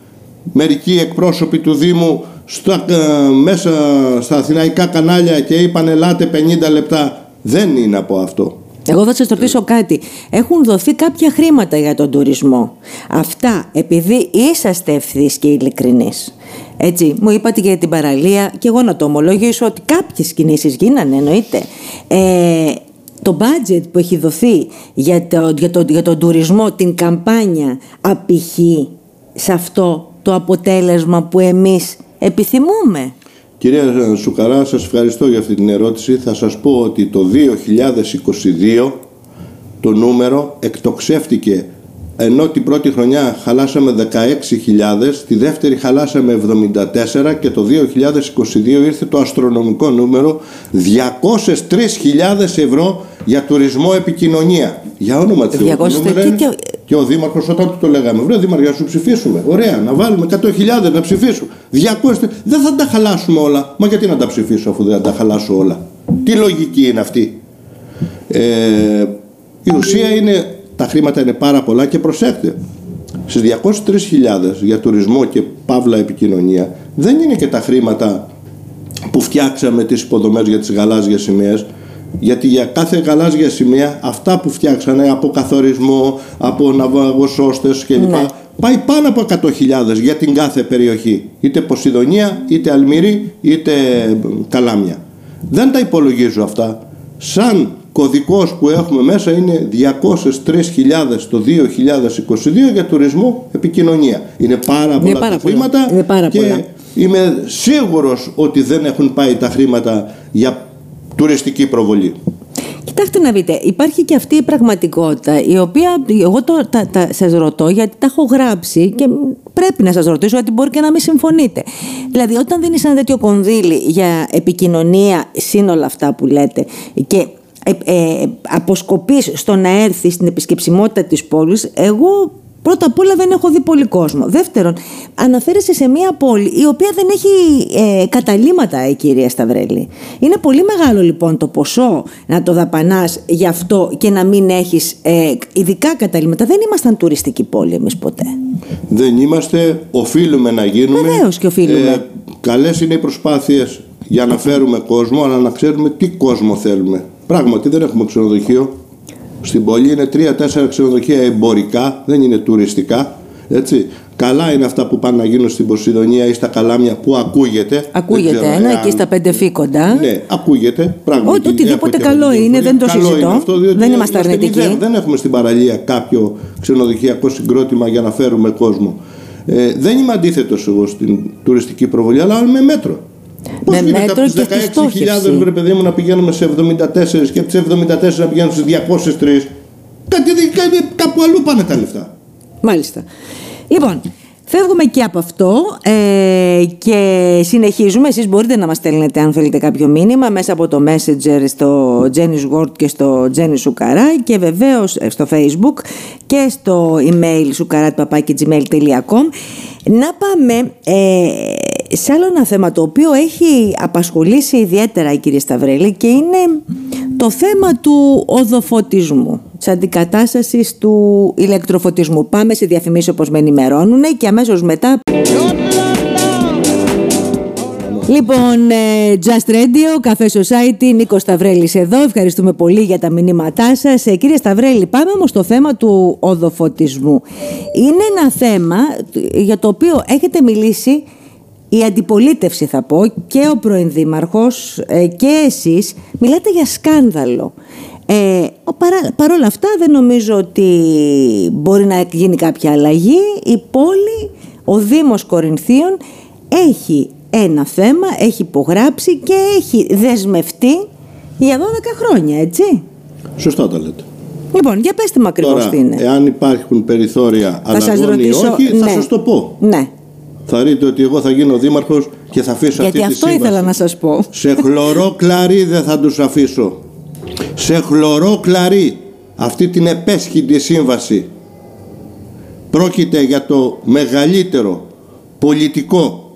μερικοί εκπρόσωποι του Δήμου στα, ε, μέσα στα αθηναϊκά κανάλια και είπαν ελάτε 50 λεπτά. Δεν είναι από αυτό. Εγώ θα σας ρωτήσω κάτι. Έχουν δοθεί κάποια χρήματα για τον τουρισμό; Αυτά επειδή είσαστε ευθύς και ειλικρινείς. Έτσι, μου είπατε για την παραλία και εγώ να το ομολογήσω ότι κάποιες κινήσεις γίνανε εννοείται. Ε, το budget που έχει δοθεί για, το, για, το, για τον τουρισμό, την καμπάνια απηχεί σε αυτό το αποτέλεσμα που εμείς επιθυμούμε; Κυρία Σουκαρά, σας ευχαριστώ για αυτή την ερώτηση. Θα σας πω ότι το 2022 το νούμερο εκτοξεύτηκε ενώ την πρώτη χρονιά χαλάσαμε 16.000, τη δεύτερη χαλάσαμε 74 και το 2022 ήρθε το αστρονομικό νούμερο 203.000 ευρώ για τουρισμό επικοινωνία. Για όνομα της 203 και, και- και ο Δήμαρχος όταν του το λέγαμε, βρε Δήμαρχε να σου ψηφίσουμε, ωραία, να βάλουμε 100.000 να ψηφίσουμε, 200, δεν θα τα χαλάσουμε όλα. Μα γιατί να τα ψηφίσω αφού δεν τα χαλάσω όλα. Τι λογική είναι αυτή. Ε, η ουσία είναι, τα χρήματα είναι πάρα πολλά και προσέξτε. Στις 203.000 για τουρισμό και παύλα επικοινωνία δεν είναι και τα χρήματα που φτιάξαμε τις υποδομές για τις γαλάζιες σημαίες γιατί για κάθε γαλάζια σημαία αυτά που φτιάξανε από καθορισμό, από ναυαγοσώστες κλπ. Ναι. Πάει πάνω από 100.000 για την κάθε περιοχή. Είτε Ποσειδονία, είτε Αλμυρή, είτε Καλάμια. Δεν τα υπολογίζω αυτά. Σαν κωδικός που έχουμε μέσα είναι 203.000 το 2022 για τουρισμό επικοινωνία. Είναι πάρα πολλά πάρα τα πολλά. χρήματα Είναι πάρα και πολλά. είμαι σίγουρος ότι δεν έχουν πάει τα χρήματα για τουριστική προβολή. Κοιτάξτε να δείτε, υπάρχει και αυτή η πραγματικότητα η οποία εγώ το, τα, τα, σας ρωτώ γιατί τα έχω γράψει και πρέπει να σας ρωτήσω γιατί μπορεί και να μην συμφωνείτε. Δηλαδή όταν δίνεις ένα τέτοιο κονδύλι για επικοινωνία σύνολα αυτά που λέτε και ε, ε, αποσκοπείς στο να έρθεις στην επισκεψιμότητα της πόλης εγώ Πρώτα απ' όλα δεν έχω δει πολύ κόσμο. Δεύτερον, αναφέρεσαι σε μια πόλη η οποία δεν έχει ε, καταλήμματα, η κυρία Σταυρέλη. Είναι πολύ μεγάλο λοιπόν το ποσό να το δαπανάς γι' αυτό και να μην έχεις ε, ειδικά καταλήμματα. Δεν ήμασταν τουριστική πόλη εμείς ποτέ. Δεν είμαστε, οφείλουμε να γίνουμε. Βεβαίως και οφείλουμε. Ε, καλές είναι οι προσπάθειες για να φέρουμε κόσμο, αλλά να ξέρουμε τι κόσμο θέλουμε. Πράγματι δεν έχουμε ξενοδοχείο. Στην πόλη είναι τρία-τέσσερα ξενοδοχεία εμπορικά, δεν είναι τουριστικά. Έτσι. Καλά είναι αυτά που πάνε να γίνουν στην Ποσειδονία ή στα Καλάμια που ακούγεται. Ακούγεται, ένα εκεί στα πέντε φύκοντα. Ναι, ακούγεται. Πράγματι, οτιδήποτε καλό είναι, δεν το συζητώ. Αυτό, δεν είμαστε αρνητικοί. Δεν, δεν έχουμε στην παραλία κάποιο ξενοδοχειακό συγκρότημα για να φέρουμε κόσμο. Ε, δεν είμαι αντίθετος εγώ στην τουριστική προβολή, αλλά με μέτρο. Πώς με μέτρο από και 16.000 βρε παιδί μου να πηγαίνουμε σε 74 και από τις 74 να πηγαίνουμε σε 203. Κάτι, κάπου αλλού πάνε τα λεφτά. Μάλιστα. Λοιπόν, Φεύγουμε και από αυτό ε, και συνεχίζουμε. Εσείς μπορείτε να μας στέλνετε αν θέλετε κάποιο μήνυμα μέσα από το Messenger στο Jenny's Word και στο Jenny Σουκαρά και βεβαίως ε, στο Facebook και στο email σουκαράτ.gmail.com Να πάμε ε, σε άλλο ένα θέμα το οποίο έχει απασχολήσει ιδιαίτερα η κυρία Σταυρέλη και είναι το θέμα του οδοφωτισμού της αντικατάστασης του ηλεκτροφωτισμού. Πάμε σε διαφημίσεις όπως με ενημερώνουν και αμέσως μετά. Λοιπόν, ε, Just Radio, Cafe Society, Νίκο Σταυρέλης εδώ. Ευχαριστούμε πολύ για τα μηνύματά σας. Ε, κύριε Σταυρέλη, πάμε όμως στο θέμα του οδοφωτισμού. Είναι ένα θέμα για το οποίο έχετε μιλήσει η αντιπολίτευση θα πω και ο πρώην Δήμαρχος ε, και εσείς μιλάτε για σκάνδαλο. Ε, παρά, όλα αυτά δεν νομίζω ότι μπορεί να γίνει κάποια αλλαγή. Η πόλη, ο Δήμος Κορινθίων έχει ένα θέμα, έχει υπογράψει και έχει δεσμευτεί για 12 χρόνια, έτσι. Σωστά τα λέτε. Λοιπόν, για πέστε μου ακριβώς τι είναι. εάν υπάρχουν περιθώρια αλλαγών ή όχι, θα ναι. σας το πω. Ναι. Θα δείτε ότι εγώ θα γίνω δήμαρχος και θα αφήσω Γιατί αυτή τη αυτό ήθελα να σας πω. Σε χλωρό κλαρί δεν θα τους αφήσω σε χλωρό κλαρί αυτή την επέσχυντη σύμβαση. Πρόκειται για το μεγαλύτερο πολιτικό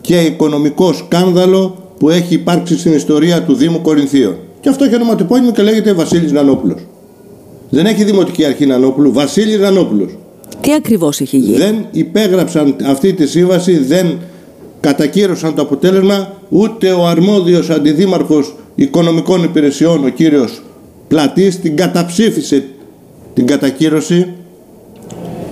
και οικονομικό σκάνδαλο που έχει υπάρξει στην ιστορία του Δήμου Κορινθίων. Και αυτό έχει ονοματεπώνυμο και λέγεται Βασίλης Νανόπουλος. Δεν έχει Δημοτική Αρχή Νανόπουλου, Βασίλης Νανόπουλος. Τι ακριβώς έχει γίνει; Δεν υπέγραψαν αυτή τη σύμβαση, δεν κατακύρωσαν το αποτέλεσμα ούτε ο αρμόδιος αντιδήμαρχος οικονομικών υπηρεσιών ο κύριος Πλατής την καταψήφισε την κατακύρωση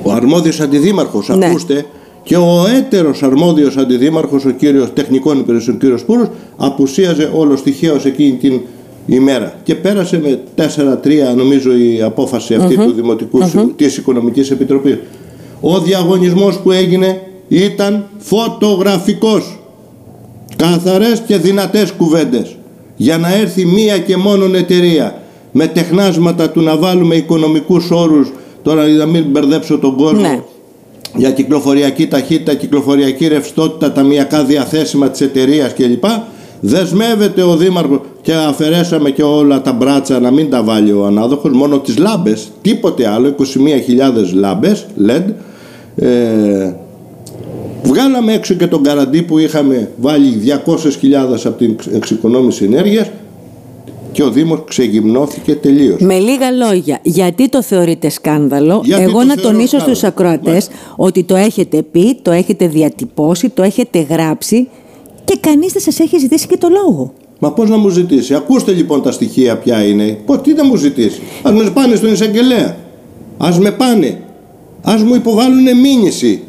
ο αρμόδιος αντιδήμαρχος ναι. ακούστε και ο έτερος αρμόδιος αντιδήμαρχος ο κύριος τεχνικών υπηρεσιών ο κύριος Πούρος απουσίαζε όλο τυχαίως εκείνη την ημέρα και πέρασε με 4-3 νομίζω η απόφαση του Δημοτικού mm-hmm. της Οικονομικής Επιτροπής ο διαγωνισμός που έγινε ήταν φωτογραφικός καθαρές και δυνατές κουβέντες για να έρθει μία και μόνον εταιρεία με τεχνάσματα του να βάλουμε οικονομικούς όρους τώρα να μην μπερδέψω τον κόσμο ναι. για κυκλοφοριακή ταχύτητα, κυκλοφοριακή ρευστότητα, ταμιακά διαθέσιμα της εταιρείας κλπ. Δεσμεύεται ο Δήμαρχος και αφαιρέσαμε και όλα τα μπράτσα να μην τα βάλει ο ανάδοχος, μόνο τις λάμπες, τίποτε άλλο, 21.000 λάμπες LED. Ε, Βγάλαμε έξω και τον καραντί που είχαμε βάλει 200.000 από την εξοικονόμηση ενέργειας και ο Δήμος ξεγυμνώθηκε τελείως. Με λίγα λόγια, γιατί το θεωρείτε σκάνδαλο, εγώ να τονίσω στους ακροατές ότι το έχετε πει, το έχετε διατυπώσει, το έχετε γράψει και κανείς δεν σας έχει ζητήσει και το λόγο. Μα πώς να μου ζητήσει; Ακούστε λοιπόν τα στοιχεία ποια είναι. Πώς, τι να μου ζητήσει; Ας με πάνε στον εισαγγελέα. Ας με πάνε. Ας μου υποβάλουν μήνυση.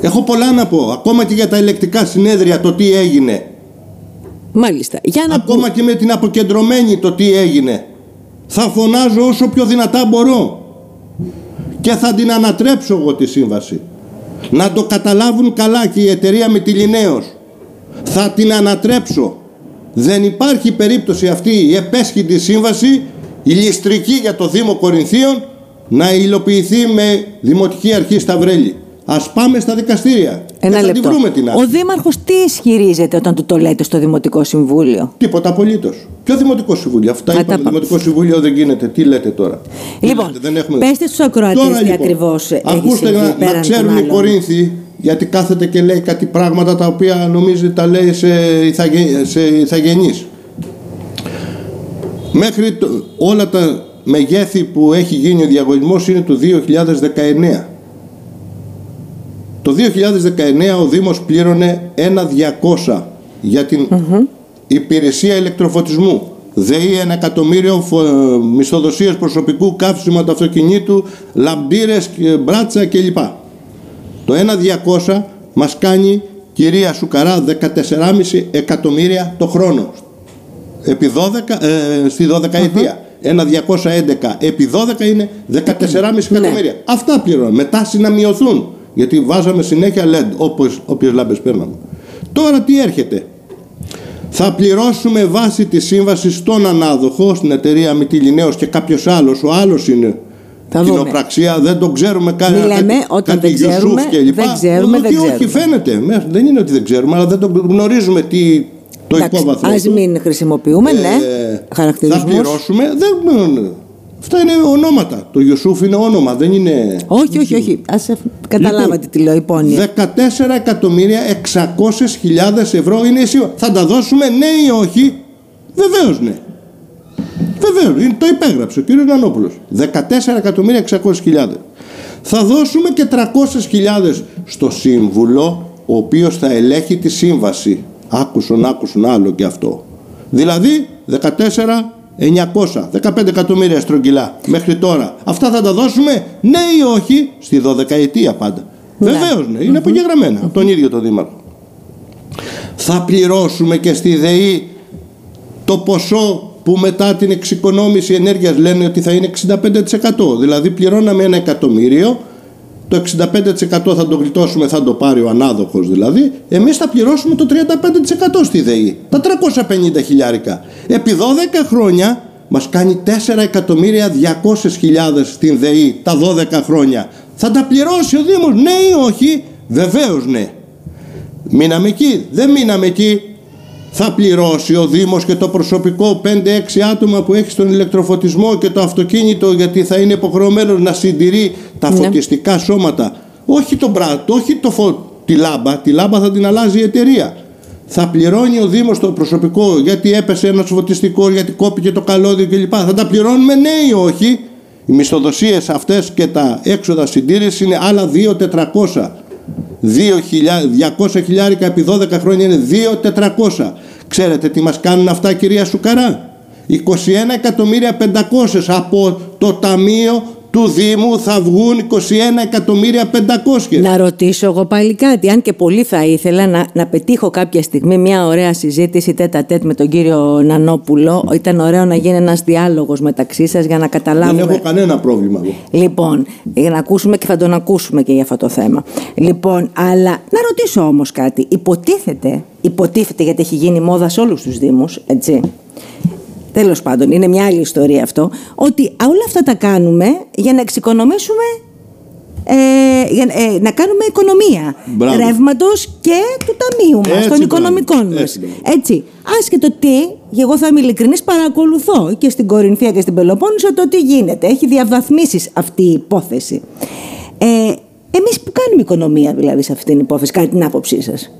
Έχω πολλά να πω. Ακόμα και για τα ελεκτικά συνέδρια το τι έγινε. Μάλιστα. Για να Ακόμα και με την αποκεντρωμένη το τι έγινε. Θα φωνάζω όσο πιο δυνατά μπορώ. Και θα την ανατρέψω εγώ τη σύμβαση. Να το καταλάβουν καλά και η εταιρεία με τη Λινέος. Θα την ανατρέψω. Δεν υπάρχει περίπτωση αυτή η επέσχυντη σύμβαση, η ληστρική για το Δήμο Κορινθίων, να υλοποιηθεί με Δημοτική Αρχή Σταυρέλη. Α πάμε στα δικαστήρια. Ένα και θα λεπτό. Τη βρούμε την Ο Δήμαρχος τι ισχυρίζεται όταν του το λέτε στο Δημοτικό Συμβούλιο; Τίποτα απολύτως. Ποιο Δημοτικό Συμβούλιο; Αυτά είπαμε. Το Δημοτικό Συμβούλιο δεν γίνεται. Τι λέτε τώρα; Λοιπόν, λέτε, δεν έχουμε... πέστε στους ακροατές τι λοιπόν, ακριβώς Ακούστε να, να ξέρουν οι Κορίνθοι γιατί κάθεται και λέει κάτι πράγματα τα οποία νομίζει τα λέει σε, ηθαγε, σε ηθαγενείς. Μέχρι το, όλα τα μεγέθη που έχει γίνει ο διαγωνισμός είναι το 2019. Το 2019 ο Δήμος πλήρωνε ένα 200 για την υπηρεσία ηλεκτροφωτισμού. ΔΕΗ ένα εκατομμύριο μισθοδοσίες προσωπικού, καύσιμα του αυτοκινήτου, λαμπύρες, μπράτσα κλπ. Το 1.200 μας κάνει κυρία Σουκαρά 14,5 εκατομμύρια το χρόνο. Επί 12, ε, στη 12 ετία. Ένα 211 επί 12 είναι 14,5 ναι. εκατομμύρια. Αυτά πληρώνουν. Μετά να μειωθούν. Γιατί βάζαμε συνέχεια LED, όπως, όποιες λάμπες παίρναμε. Τώρα τι έρχεται; Θα πληρώσουμε βάση της σύμβασης στον ανάδοχο, στην εταιρεία Μητυλινέως και κάποιος άλλος, ο άλλος είναι θα κοινοπραξία, δεν το ξέρουμε καν. Μιλάμε όταν δεν ξέρουμε, και λοιπά. δεν ξέρουμε, δεν ξέρουμε. Όχι, φαίνεται. Δεν είναι ότι δεν ξέρουμε, αλλά δεν το γνωρίζουμε τι το υπόβαθρο. Ας μην χρησιμοποιούμε, ναι, ε, χαρακτηρισμούς. Θα πληρώσουμε, δεν, Αυτά είναι ονόματα. Το Ιωσούφ είναι όνομα, δεν είναι. Όχι, όχι, όχι. Α καταλάβατε λοιπόν, τι λέω, υπόνοια. 14 εκατομμύρια 600 ευρώ είναι η Θα τα δώσουμε ναι ή όχι; Βεβαίως ναι. Βεβαίως, το υπέγραψε ο κ. Νανόπουλο. 14 εκατομμύρια 600 Θα δώσουμε και 300 στο σύμβουλο, ο οποίος θα ελέγχει τη σύμβαση. Άκουσον, άκουσον άλλο και αυτό. Δηλαδή 14 900, 15 εκατομμύρια στρογγυλά μέχρι τώρα. Αυτά θα τα δώσουμε ναι ή όχι στη 12 ετία πάντα. Ναι. Βεβαίως ναι, είναι απογεγραμμένα από τον ίδιο το Δήμαρχο. Θα πληρώσουμε και στη ΔΕΗ το ποσό που μετά την εξοικονόμηση ενέργειας λένε ότι θα είναι 65%. Δηλαδή πληρώναμε ένα εκατομμύριο το 65% θα το γλιτώσουμε, θα το πάρει ο ανάδοχος δηλαδή, εμείς θα πληρώσουμε το 35% στη ΔΕΗ, τα 350 χιλιάρικα. Επί 12 χρόνια μας κάνει 4 εκατομμύρια 200 χιλιάδες στην ΔΕΗ τα 12 χρόνια. Θα τα πληρώσει ο Δήμος, ναι ή όχι, βεβαίως ναι. Μείναμε εκεί, δεν μείναμε εκεί, θα πληρώσει ο Δήμος και το προσωπικό 5-6 άτομα που έχει στον ηλεκτροφωτισμό και το αυτοκίνητο γιατί θα είναι υποχρεωμένος να συντηρεί τα ναι. φωτιστικά σώματα. Όχι το μπράτο, όχι το φω... τη λάμπα, τη λάμπα θα την αλλάζει η εταιρεία. Θα πληρώνει ο Δήμος το προσωπικό γιατί έπεσε ένας φωτιστικός, γιατί κόπηκε το καλώδιο κλπ. Θα τα πληρώνουμε ναι ή όχι. Οι μισθοδοσίες αυτές και τα έξοδα συντήρησης είναι άλλα 2.400. 200 χιλιάρικα επί 12 χρόνια είναι 2.400. Ξέρετε τι μας κάνουν αυτά κυρία Σουκαρά; 21 εκατομμύρια 500 από το Ταμείο του Δήμου θα βγουν 21 εκατομμύρια 500. Να ρωτήσω εγώ πάλι κάτι. Αν και πολύ θα ήθελα να, να πετύχω κάποια στιγμή μια ωραία συζήτηση τέτα τέτ με τον κύριο Νανόπουλο. Ήταν ωραίο να γίνει ένας διάλογος μεταξύ σας για να καταλάβουμε. Δεν έχω κανένα πρόβλημα. Λοιπόν, για να ακούσουμε και θα τον ακούσουμε και για αυτό το θέμα. Λοιπόν, αλλά να ρωτήσω όμως κάτι. Υποτίθεται, υποτίθεται γιατί έχει γίνει μόδα σε όλους τους Δήμους, έτσι. Τέλος πάντων, είναι μια άλλη ιστορία αυτό. Ότι όλα αυτά τα κάνουμε για να εξοικονομήσουμε ε, για, ε, να κάνουμε οικονομία ρεύματος και του ταμείου μας, των οικονομικών μας. Έτσι. Άσχετο τι, εγώ θα είμαι ειλικρινής, παρακολουθώ και στην Κορινθία και στην Πελοπόννησο το τι γίνεται. Έχει διαβαθμίσεις αυτή η υπόθεση. Ε, Εμείς που κάνουμε οικονομία δηλαδή σε αυτή την υπόθεση, κατά την άποψή σας;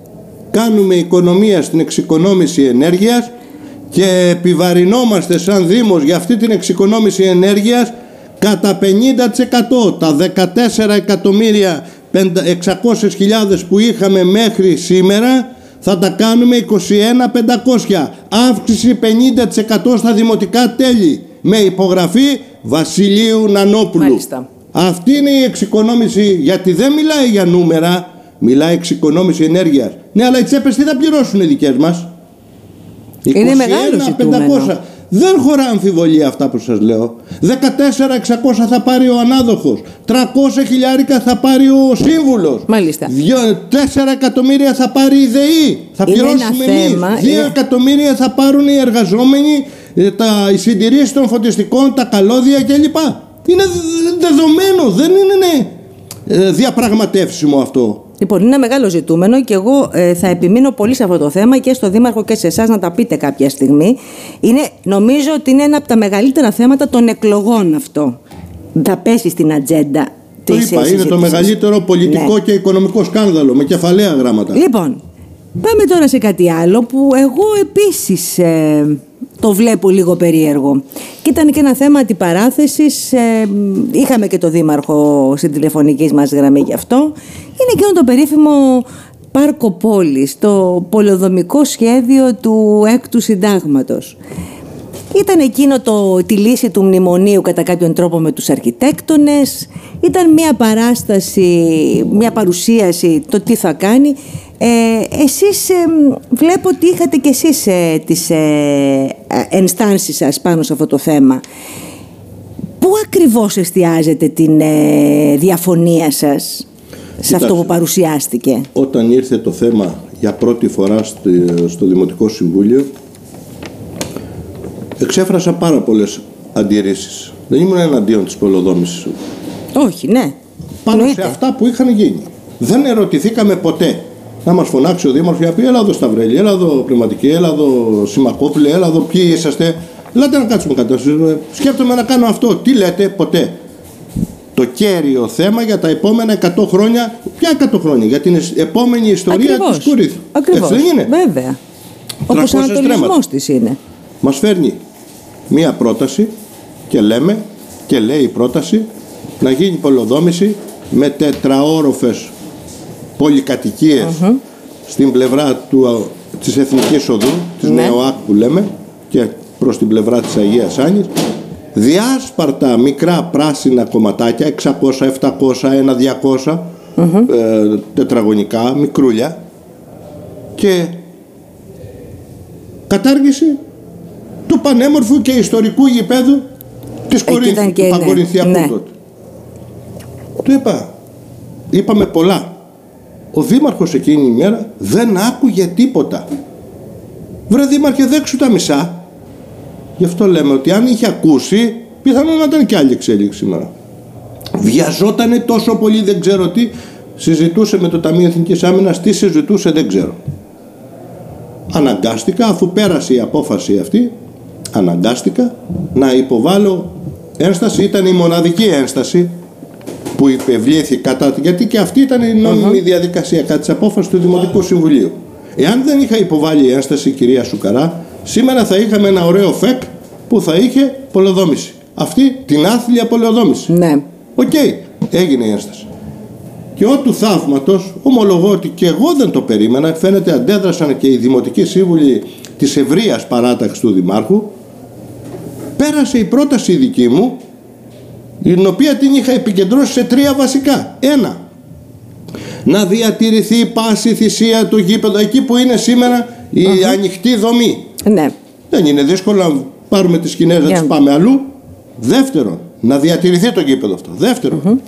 Κάνουμε οικονομία στην εξοικονόμηση ενέργειας και επιβαρυνόμαστε σαν Δήμος για αυτή την εξοικονόμηση ενέργειας κατά 50% τα 14 εκατομμύρια 600.000 που είχαμε μέχρι σήμερα θα τα κάνουμε 21.500 αύξηση 50% στα δημοτικά τέλη με υπογραφή Βασιλείου Νανόπουλου. Μάλιστα. αυτή είναι η εξοικονόμηση γιατί δεν μιλάει για νούμερα μιλάει εξοικονόμηση ενέργειας. Ναι αλλά οι τσέπες τι θα πληρώσουν οι δικές μας; Είναι μεγάλο ζητούμενο. Δεν χωρά αμφιβολία αυτά που σας λέω. 14.600 θα πάρει ο ανάδοχος. 300 χιλιάρικα θα πάρει ο σύμβουλος. Μάλιστα. 4 εκατομμύρια θα πάρει η ΔΕΗ. Θα πληρώσουμε εμείς. 2 εκατομμύρια θα πάρουν οι εργαζόμενοι, ε, τα, οι συντηρήσεις των φωτιστικών, τα καλώδια κλπ. Είναι δεδομένο. Δεν είναι ναι, διαπραγματεύσιμο αυτό. Λοιπόν, είναι ένα μεγάλο ζητούμενο και εγώ ε, θα επιμείνω πολύ σε αυτό το θέμα και στο Δήμαρχο και σε εσάς να τα πείτε κάποια στιγμή. Είναι, νομίζω ότι είναι ένα από τα μεγαλύτερα θέματα των εκλογών αυτό. Θα πέσει στην ατζέντα το είπα, είναι το μεγαλύτερο πολιτικό ναι. και οικονομικό σκάνδαλο με κεφαλαία γράμματα. Λοιπόν, πάμε τώρα σε κάτι άλλο που εγώ επίσης ε, το βλέπω λίγο περίεργο. Και ήταν και ένα θέμα αντιπαράθεσης. Ε, είχαμε και το Δήμαρχο στην τηλεφωνική μας γραμμή γι' αυτό. Είναι εκείνο το περίφημο Πάρκο Πόλης, το πολεοδομικό σχέδιο του έκτου συντάγματος. Ήταν εκείνο το, τη λύση του μνημονίου κατά κάποιον τρόπο με τους αρχιτέκτονες. Ήταν μια παράσταση, μια παρουσίαση το τι θα κάνει. Ε, εσείς ε, βλέπω ότι είχατε κι εσείς ε, τις ε, ενστάνσεις σας πάνω σε αυτό το θέμα. Πού ακριβώς εστιάζετε την ε, διαφωνία σας σε αυτό που παρουσιάστηκε; Όταν ήρθε το θέμα για πρώτη φορά στο Δημοτικό Συμβούλιο εξέφρασα πάρα πολλές αντιρρήσεις. Δεν ήμουν εναντίον της πολεοδόμησης. Όχι, ναι. Πάνω σε αυτά που είχαν γίνει. Δεν ερωτηθήκαμε ποτέ να μας φωνάξει ο Δήμαρχος για πει: Έλα εδώ Σταυρέλη, έλα εδώ Πνευματική, έλα εδώ Σιμακόπουλε, έλα εδώ ποιοι είσαστε. Ελάτε να κάτσουμε κάτω. Σκέφτομαι να κάνω αυτό. Τι λέτε, ποτέ. Το κέριο θέμα για τα επόμενα 100 χρόνια. Ποια 100 χρόνια, για την επόμενη ιστορία της Κούριθου. Ακριβώς. Βέβαια. Όπως ο ανατολισμός της είναι. Μας φέρνει μία πρόταση και λέμε και λέει η πρόταση να γίνει πολεοδόμηση με τετραόροφες πολυκατοικίες στην πλευρά του, της Εθνικής Οδού, της ναι. ΝΕΟΑΚ που λέμε και προς την πλευρά της Αγίας Άνης διάσπαρτα μικρά πράσινα κομματάκια 600, 700, 1, 200 τετραγωνικά, μικρούλια και κατάργηση του πανέμορφου και ιστορικού γηπέδου της Κορίνθου, του ναι. Παγκορινθιακού ναι. τότε. Του είπα, είπαμε πολλά ο δήμαρχος εκείνη η μέρα δεν άκουγε τίποτα. Βρε δήμαρχε δέξου τα μισά. Γι' αυτό λέμε ότι αν είχε ακούσει πιθανόν να ήταν και άλλη εξέλιξη σήμερα. Βιαζότανε τόσο πολύ δεν ξέρω τι. Συζητούσε με το Ταμείο Εθνικής Άμυνας, τι συζητούσε δεν ξέρω. Αναγκάστηκα αφού πέρασε η απόφαση αυτή, αναγκάστηκα να υποβάλω ένσταση, ήταν η μοναδική ένσταση που υπευλήθη κατά γιατί και αυτή ήταν η νόμιμη διαδικασία κατά της απόφασης του Δημοτικού Συμβουλίου. Εάν δεν είχα υποβάλει η ένσταση, κυρία Σουκαρά, σήμερα θα είχαμε ένα ωραίο φεκ που θα είχε πολεοδόμηση. Αυτή την άθλια πολεοδόμηση. Ναι. Οκ, έγινε η ένσταση. Και ω του θαύματος, ομολογώ ότι και εγώ δεν το περίμενα. Φαίνεται αντέδρασαν και οι δημοτικοί σύμβουλοι της ευρείας παράταξης του Δημάρχου. Πέρασε η πρόταση δική μου την οποία την είχα επικεντρώσει σε τρία βασικά. Ένα, να διατηρηθεί πάση θυσία το γήπεδο εκεί που είναι σήμερα η ανοιχτή δομή. Ναι. Δεν είναι δύσκολο να πάρουμε τις σκηνές να τις πάμε αλλού. Δεύτερον, να διατηρηθεί το γήπεδο αυτό. Δεύτερον,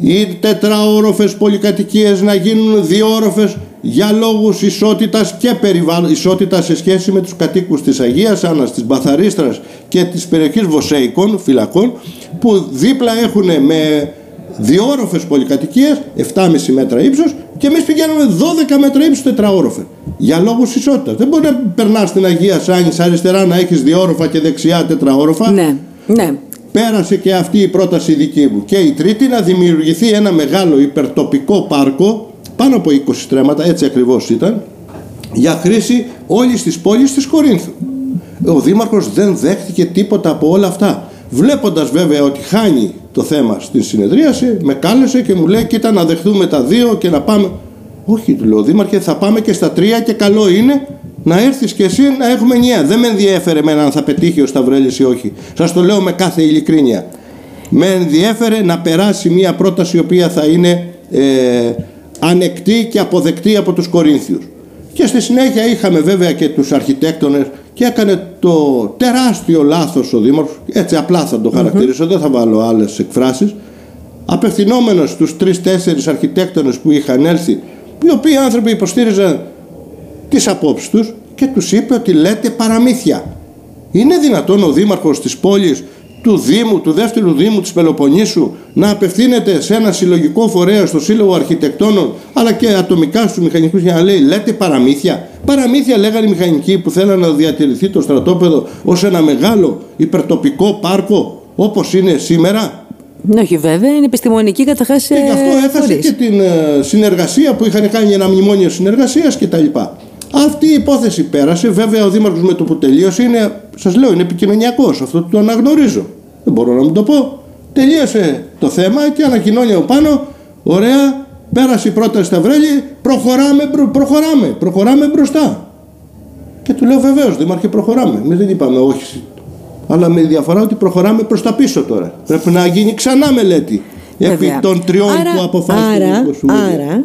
οι τετραόροφες πολυκατοικίες να γίνουν διόροφες για λόγους ισότητας και περιβάλλον, ισότητας σε σχέση με τους κατοίκους της Αγίας Άννας, της Μπαθαρίστρας και της περιοχής Βοσέικων, φυλακών, που δίπλα έχουν με διόροφες πολυκατοικίες, 7,5 μέτρα ύψος και εμείς πηγαίνουμε 12 μέτρα ύψος τετραόροφε. Για λόγους ισότητας. Δεν μπορεί να περνάς στην Αγία Σάνης αριστερά να έχεις διόροφα και δεξιά τετραόροφα. Ναι, ναι. Πέρασε και αυτή η πρόταση δική μου. Και η τρίτη να δημιουργηθεί ένα μεγάλο υπερτοπικό πάρκο πάνω από 20 στρέμματα, έτσι ακριβώς ήταν, για χρήση όλης της πόλης της Κορίνθου. Ο Δήμαρχος δεν δέχτηκε τίποτα από όλα αυτά. Βλέποντας βέβαια ότι χάνει το θέμα στην συνεδρίαση, με κάλεσε και μου λέει κοίτα να δεχτούμε τα δύο και να πάμε. Όχι, του λέω Δήμαρχε, θα πάμε και στα τρία και καλό είναι να έρθεις και εσύ να έχουμε νέα. Δεν με ενδιέφερε εμένα αν θα πετύχει ο Σταυρέλης ή όχι. Σας το λέω με κάθε ειλικρίνεια. Με ενδιέφερε να περάσει μια πρόταση η οποία θα είναι ε, ανεκτή και αποδεκτή από τους Κορίνθιους. Και στη συνέχεια είχαμε βέβαια και τους αρχιτέκτονες και έκανε το τεράστιο λάθος ο Δήμαρχος, έτσι απλά θα το χαρακτηρίσω, δεν θα βάλω άλλες εκφράσεις, απευθυνόμενος στους τρεις-τέσσερις αρχιτέκτονες που είχαν έλθει, οι οποίοι άνθρωποι υποστήριζαν τις απόψεις τους και τους είπε ότι λέτε παραμύθια. Είναι δυνατόν ο δήμαρχος της πόλης του Δήμου, του δεύτερου Δήμου της Πελοποννήσου να απευθύνεται σε ένα συλλογικό φορέα στο Σύλλογο Αρχιτεκτόνων αλλά και ατομικά στους μηχανικούς για να λέει λέτε παραμύθια. Παραμύθια λέγανε οι μηχανικοί που θέλαν να διατηρηθεί το στρατόπεδο ως ένα μεγάλο υπερτοπικό πάρκο όπως είναι σήμερα. Ναι, όχι βέβαια, είναι επιστημονική καταρχάς. Και γι' αυτό έχασε και την ε, συνεργασία που είχαν κάνει ένα μνημόνιο συνεργασίας κτλ. Αυτή η υπόθεση πέρασε. Βέβαια, ο Δήμαρχος με το που τελείωσε είναι, σας λέω, είναι επικοινωνιακός. Αυτό το αναγνωρίζω. Δεν μπορώ να μου το πω. Τελείωσε το θέμα και ανακοινώνει από πάνω, ωραία, πέρασε η πρόταση στα βρέλη, προχωράμε, προχωράμε, προχωράμε μπροστά. Και του λέω βεβαίως, Δήμαρχε, προχωράμε. Εμείς δεν είπαμε όχι Αλλά με διαφορά ότι προχωράμε προς τα πίσω τώρα. Πρέπει να γίνει ξανά μελέτη. Επί των τριών που αποφάσισαν άρα, άρα,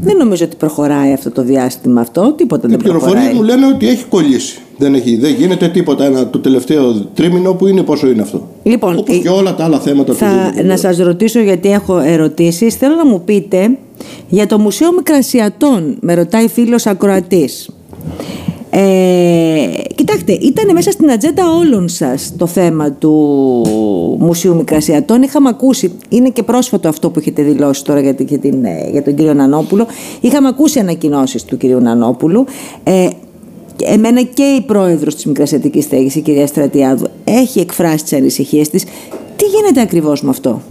δεν νομίζω ότι προχωράει αυτό το διάστημα αυτό. Τίποτα δεν προχωράει. Οι πληροφορίες μου λένε ότι έχει κολλήσει. Δεν, έχει, δεν γίνεται τίποτα ένα, το τελευταίο τρίμηνο που είναι πόσο είναι αυτό. Λοιπόν, Όπως και όλα τα άλλα θέματα θα, Να σας ρωτήσω γιατί έχω ερωτήσεις. Θέλω να μου πείτε για το Μουσείο Μικρασιατών. Με ρωτάει φίλος ακροατής. Ε, κοιτάξτε, ήταν μέσα στην ατζέντα όλων σας το θέμα του Μουσείου Μικρασιατών. Είχαμε ακούσει, είναι και πρόσφατο αυτό που έχετε δηλώσει τώρα για, την, ε, για τον κύριο Νανόπουλο. Είχαμε ακούσει ανακοινώσεις του κύριου Νανόπουλου. Ε, εμένα και η πρόεδρος της Μικρασιατικής Στέγης, η κυρία Στρατιάδου, έχει εκφράσει τις ανησυχίες της. Τι γίνεται ακριβώς με αυτό;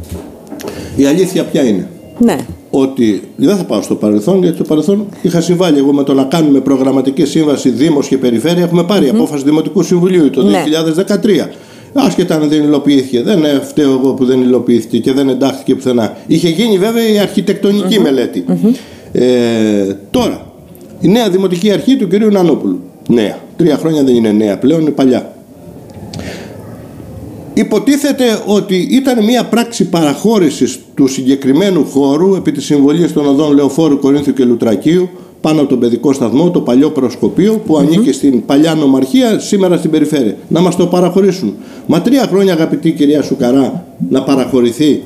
Η αλήθεια ποια είναι; Ναι ότι δεν θα πάω στο παρελθόν, γιατί στο παρελθόν είχα συμβάλει εγώ με το να κάνουμε προγραμματική σύμβαση Δήμος και Περιφέρεια. Έχουμε πάρει απόφαση Δημοτικού Συμβουλίου το 2013. Ναι. Άσχετα αν δεν υλοποιήθηκε. Δεν φταίω εγώ που δεν υλοποιήθηκε και δεν εντάχθηκε πουθενά. Είχε γίνει βέβαια η αρχιτεκτονικη μελέτη. Ε, τώρα, η νέα Δημοτική Αρχή του κ. Νανόπουλου. Νέα. Τρία χρόνια δεν είναι νέα πλέον, είναι παλιά. Υποτίθεται ότι ήταν μια πράξη παραχώρησης του συγκεκριμένου χώρου επί της συμβολής των οδών Λεωφόρου, Κορίνθιου και Λουτρακίου πάνω από τον παιδικό σταθμό, το παλιό προσκοπείο που ανήκει στην παλιά νομαρχία, σήμερα στην περιφέρεια. Να μας το παραχωρήσουν. Μα τρία χρόνια αγαπητή κυρία Σουκαρά να παραχωρηθεί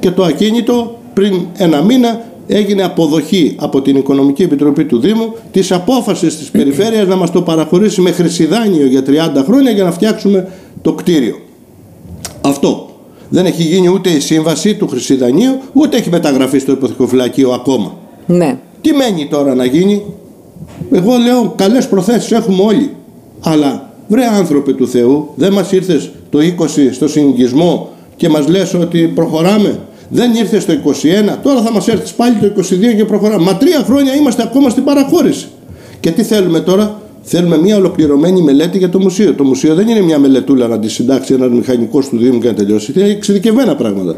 και το ακίνητο πριν ένα μήνα έγινε αποδοχή από την Οικονομική Επιτροπή του Δήμου της απόφασης της περιφέρειας να μας το παραχωρήσει με χρυσιδάνιο για 30 χρόνια για να φτιάξουμε το κτίριο. Αυτό. Δεν έχει γίνει ούτε η σύμβαση του Χρυσιδανίου, ούτε έχει μεταγραφεί στο υποθηκοφυλακείο ακόμα. Ναι. Τι μένει τώρα να γίνει; Εγώ λέω καλές προθέσεις έχουμε όλοι. Αλλά βρε άνθρωπε του Θεού, δεν μας ήρθες το 20 στο συνοικισμό και μας λες ότι προχωράμε; Δεν ήρθες το 21, τώρα θα μας έρθεις πάλι το 22 και προχωράμε. Μα τρία χρόνια είμαστε ακόμα στην παραχώρηση. Και τι θέλουμε τώρα, Θέλουμε μια ολοκληρωμένη μελέτη για το μουσείο. Το μουσείο δεν είναι μια μελετούλα να τη συντάξει ένας μηχανικός του Δήμου και να τελειώσει. Είναι εξειδικευμένα πράγματα.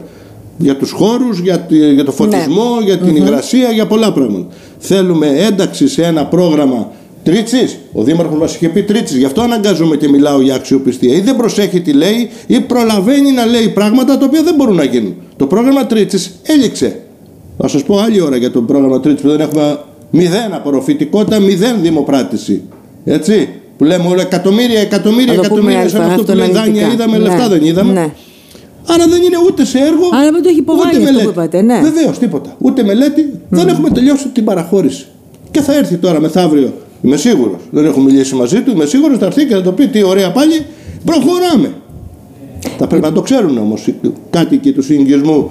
Για τους χώρους, για, για το φωτισμό, ναι. για την υγρασία, για πολλά πράγματα. Θέλουμε ένταξη σε ένα πρόγραμμα Τρίτσι. Ο Δήμαρχος μας είχε πει Τρίτσι. Γι' αυτό αναγκάζομαι και μιλάω για αξιοπιστία. Ή δεν προσέχει τι λέει, ή προλαβαίνει να λέει πράγματα τα οποία δεν μπορούν να γίνουν. Το πρόγραμμα Τρίτσι έληξε. Θα σας πω άλλη ώρα για το πρόγραμμα Τρίτσι που δεν έχουμε μηδέν απορροφητικότητα, μηδέν δημοπράτηση. Έτσι. Που λέμε όλα εκατομμύρια, εκατομμύρια, εκατομμύρια σαν αυτό που λέει δάνεια είδαμε, ναι. λεφτά δεν είδαμε. Ναι. Άρα δεν είναι ούτε σε έργο. Άρα δεν το έχει υποβάλει αυτό που είπατε. Ναι. Βεβαίως, τίποτα. Ούτε μελέτη. Δεν έχουμε τελειώσει την παραχώρηση. Και θα έρθει τώρα μεθαύριο. Είμαι σίγουρος. Δεν έχω μιλήσει μαζί του. Είμαι σίγουρος θα έρθει και θα το πει τι ωραία πάλι. Προχωράμε. Θα πρέπει να το ξέρουν όμως οι κάτοικοι τους συνοικισμού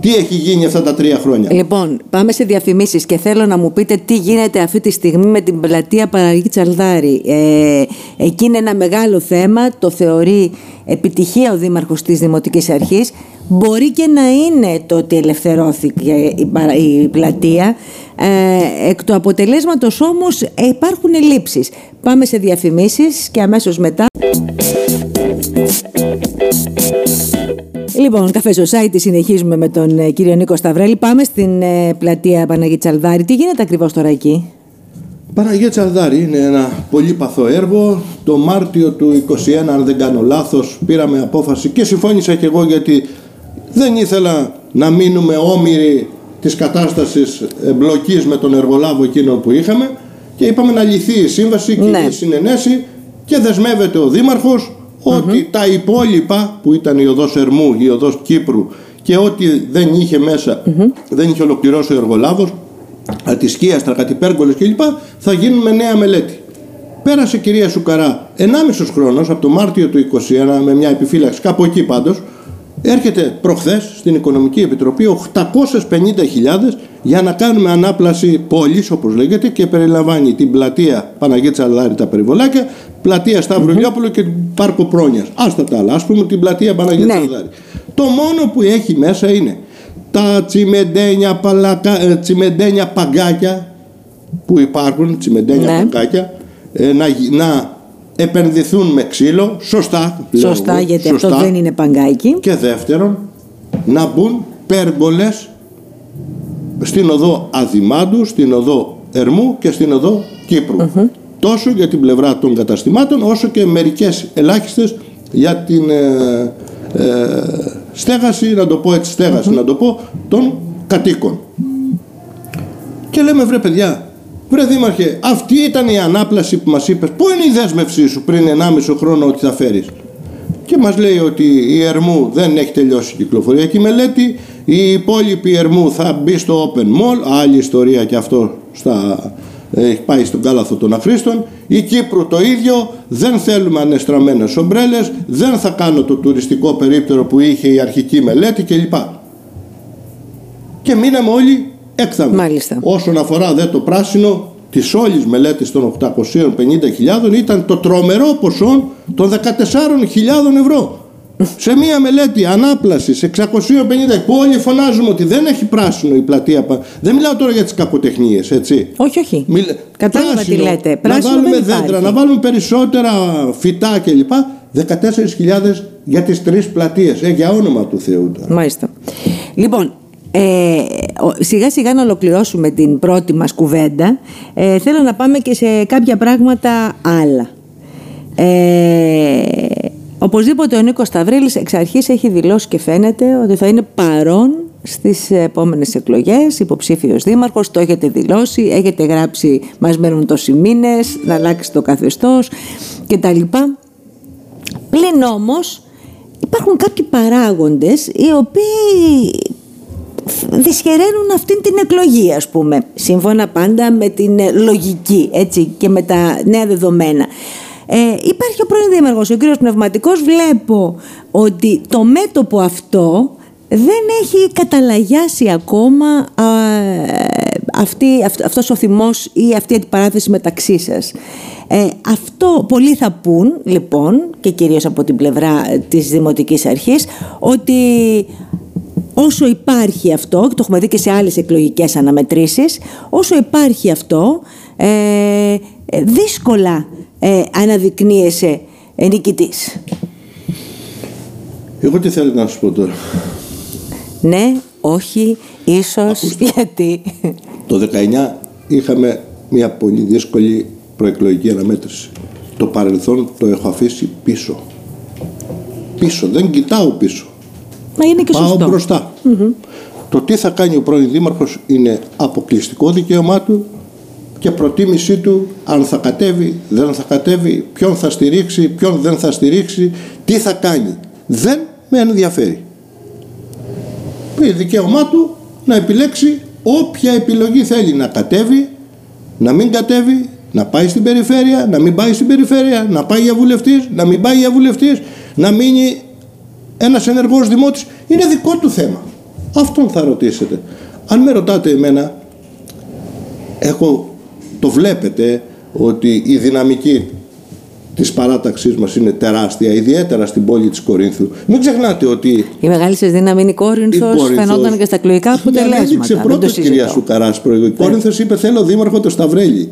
τι έχει γίνει αυτά τα τρία χρόνια; Λοιπόν, πάμε σε διαφημίσεις και θέλω να μου πείτε τι γίνεται αυτή τη στιγμή με την πλατεία Παραγή Τσαλδάρη. Ε, εκεί είναι ένα μεγάλο θέμα, το θεωρεί επιτυχία ο Δήμαρχος της Δημοτικής Αρχής. Μπορεί και να είναι το ότι ελευθερώθηκε η πλατεία. Ε, εκ του αποτελέσματος όμως υπάρχουν ελλείψεις. Πάμε σε διαφημίσεις και αμέσως μετά... Λοιπόν, καφέ Society συνεχίζουμε με τον ε, κύριο Νίκο Σταυρέλη. Πάμε στην ε, πλατεία Παναγία Τσαλδάρη. Τι γίνεται ακριβώς τώρα εκεί; Παναγία Τσαλδάρη είναι ένα πολύ παθό έργο. Το Μάρτιο του 2021, αν δεν κάνω λάθος, πήραμε απόφαση και συμφώνησα και εγώ γιατί δεν ήθελα να μείνουμε όμοιροι της κατάστασης εμπλοκής με τον εργολάβο εκείνο που είχαμε και είπαμε να λυθεί η σύμβαση και ναι. η συνενέση και δεσμεύεται ο Δήμαρχος ότι τα υπόλοιπα που ήταν η οδός Ερμού, η οδός Κύπρου και ό,τι δεν είχε δεν είχε ολοκληρώσει ο εργολάβος, ατισκίαστρα, κατυπέργολες κλπ. θα γίνουν με νέα μελέτη. Πέρασε κυρία Σουκαρά 1,5 χρόνος από το Μάρτιο του 2021 με μια επιφύλαξη κάπου εκεί πάντως έρχεται προχθές στην Οικονομική Επιτροπή 850.000 για να κάνουμε ανάπλαση πόλης όπως λέγεται και περιλαμβάνει την πλατεία Παναγία Τσαλδάρη τα περιβολάκια πλατεία Σταύρου mm-hmm. και πάρκο Πρόνιας άστα τα άλλα ας πούμε την πλατεία Παναγία ναι. το μόνο που έχει μέσα είναι τα τσιμεντένια, παλακα, ε, τσιμεντένια παγκάκια που υπάρχουν τσιμεντένια ναι. παγκάκια ε, να, να επενδυθούν με ξύλο, σωστά. Σωστά, γιατί αυτό δεν είναι παγκάκι. Και δεύτερον, να μπουν πέρμπολες στην οδό Αδημάντου, στην οδό Ερμού και στην οδό Κύπρου. Τόσο για την πλευρά των καταστημάτων, όσο και μερικές ελάχιστες για την ε, ε, στέγαση, να το πω έτσι, στέγαση, να το πω, των κατοίκων. Και λέμε βρε παιδιά, βρε δήμαρχε, αυτή ήταν η ανάπλαση που μας είπες, πού είναι η δέσμευσή σου πριν 1,5 χρόνο ότι θα φέρεις; Και μας λέει ότι η Ερμού δεν έχει τελειώσει η κυκλοφοριακή μελέτη, η υπόλοιπη Ερμού θα μπει στο Open Mall, άλλη ιστορία και αυτό στα, έχει πάει στον κάλαθο των αχρήστων. Η Κύπρου το ίδιο, δεν θέλουμε ανεστραμμένες ομπρέλες, δεν θα κάνω το τουριστικό περίπτερο που είχε η αρχική μελέτη κλπ. Και μείναμε όλοι έκθαμοι. Μάλιστα. Όσον αφορά δε το πράσινο, της όλης μελέτης των 850.000 ήταν το τρομερό ποσό των 14.000 ευρώ. Σε μία μελέτη ανάπλασης 650 που όλοι φωνάζουμε ότι δεν έχει πράσινο η πλατεία. Δεν μιλάω τώρα για τις κακοτεχνίες, έτσι. Όχι, όχι. Μιλ... Κατάλαβα τι λέτε. Πράσινο να βάλουμε δεν υπάρχει. δέντρα, να βάλουμε περισσότερα φυτά κλπ. 14.000 για τις τρεις πλατείες. Ε, για όνομα του Θεού τώρα. Μάλιστα. Λοιπόν, ε, ο- σιγά σιγά να ολοκληρώσουμε την πρώτη μας κουβέντα. Ε, θέλω να πάμε και σε κάποια πράγματα άλλα. Ε, οπωσδήποτε ο Νίκος Σταυρίλης εξ αρχής έχει δηλώσει και φαίνεται ότι θα είναι παρόν στις επόμενες εκλογές, υποψήφιος δήμαρχος, το έχετε δηλώσει, έχετε γράψει μας μένουν τόσοι μήνες, να αλλάξει το καθεστώς κτλ. Πλην όμως υπάρχουν κάποιοι παράγοντες οι οποίοι δυσχεραίνουν αυτήν την εκλογή ας πούμε. Σύμφωνα πάντα με την ε, λογική έτσι και με τα νέα δεδομένα. Ε, υπάρχει ο πρώην δήμαρχος ο κύριος Πνευματικός. Βλέπω ότι το μέτωπο αυτό δεν έχει καταλαγιάσει ακόμα α, αυτή, αυ- αυτός ο θυμός ή αυτή η αντιπαράθεση μεταξύ σας. Ε, αυτό πολλοί θα πούν λοιπόν και κυρίως από την πλευρά ε, της Δημοτικής Αρχής ότι όσο υπάρχει αυτό, και το έχουμε δει και σε άλλες εκλογικές αναμετρήσεις, όσο υπάρχει αυτό, ε, ε, δύσκολα ε, αναδεικνύεσαι ε, νικητής. Εγώ τι θέλω να σου πω τώρα. Ναι, όχι, ίσως, γιατί. Το 19 είχαμε μια πολύ δύσκολη προεκλογική αναμέτρηση. Το παρελθόν το έχω αφήσει πίσω. Πίσω, δεν κοιτάω πίσω. Μα είναι και Πάω σωστό. μπροστά. Το τι θα κάνει ο πρώην δήμαρχος είναι αποκλειστικό δικαίωμά του και προτίμησή του αν θα κατέβει, δεν θα κατέβει, ποιον θα στηρίξει, ποιον δεν θα στηρίξει, τι θα κάνει. Δεν με ενδιαφέρει. Είναι δικαίωμά του να επιλέξει όποια επιλογή θέλει να κατέβει, να μην κατέβει, να πάει στην περιφέρεια, να μην πάει στην περιφέρεια, να πάει για βουλευτής, να μην πάει για βουλευτής, να μείνει ένας ενεργός δημότης. Είναι δικό του θέμα. Αυτόν θα ρωτήσετε. Αν με ρωτάτε εμένα, έχω, το βλέπετε ότι η δυναμική της παράταξής μας είναι τεράστια, ιδιαίτερα στην πόλη της Κορίνθου. Μην ξεχνάτε ότι Η μεγάλη σας δύναμη είναι η Κόρινθος, η Κόρινθος- φαινόταν και στα εκλογικά Ναι, αποτελέσματα. έδειξε δεν το πρώτος κυρία συζητώ. Σουκαράς προηγούμενη. Η Κόρινθος είπε θέλω δήμαρχο το Σταυρέλι.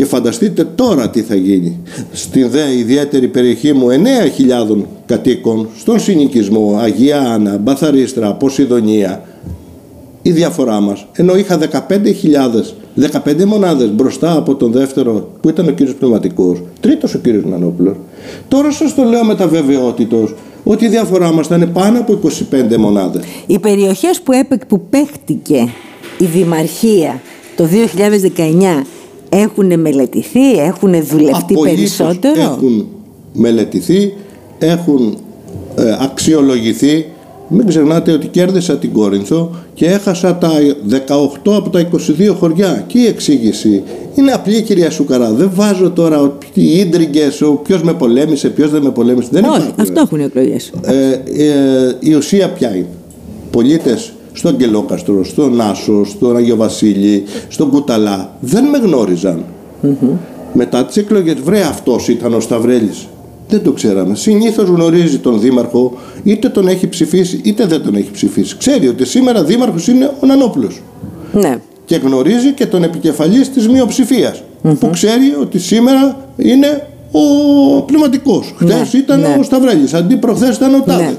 Και φανταστείτε τώρα τι θα γίνει. Στην δε ιδιαίτερη περιοχή μου 9.000 κατοίκων, στον συνοικισμό, Αγία Άννα, Μπαθαρίστρα, Ποσειδονία, η διαφορά μας. Ενώ είχα 15.000, 15 μονάδες μπροστά από τον δεύτερο που ήταν ο κύριος Πνευματικός, τρίτος ο κύριος Νανόπουλος. Τώρα σας το λέω με τα βεβαιότητος ότι η διαφορά μας θα είναι πάνω από 25 μονάδες. Οι περιοχές που, έπαι, που παίχτηκε η Δημαρχία το 2019 έχουν μελετηθεί, έχουν δουλευτεί Απολύτως περισσότερο; Έχουν μελετηθεί, έχουν ε, αξιολογηθεί. Μην ξεχνάτε ότι κέρδισα την Κόρινθο και έχασα τα 18 από τα 22 χωριά. Και η εξήγηση είναι απλή κυρία Σουκαρά. Δεν βάζω τώρα ότι οι ίντριγκες, ο ποιος με πολέμησε, ποιος δεν με πολέμησε. Δεν Όχι, υπάρχουν. αυτό έχουν οι εκλογές. Ε, ε, η ουσία ποια είναι. Πολίτες στον Κελόκαστρο, στον Άσο, στον Αγιο Βασίλη, στον Κουταλά δεν με γνωριζαν Μετά τις εκλογές, βρε αυτός ήταν ο Σταυρέλης. Δεν το ξέραμε. Συνήθως γνωρίζει τον Δήμαρχο, είτε τον έχει ψηφίσει είτε δεν τον έχει ψηφίσει. Ξέρει ότι σήμερα Δήμαρχος είναι ο Νανόπουλος. Ναι. Και γνωρίζει και τον επικεφαλής της μειοψηφίας, που ξέρει ότι σήμερα είναι ο πνευματικός. Χθες Ναι, ήταν ναι. ο Σταυρέλης, αντί προχθές ήταν ο Τάδε. Ναι.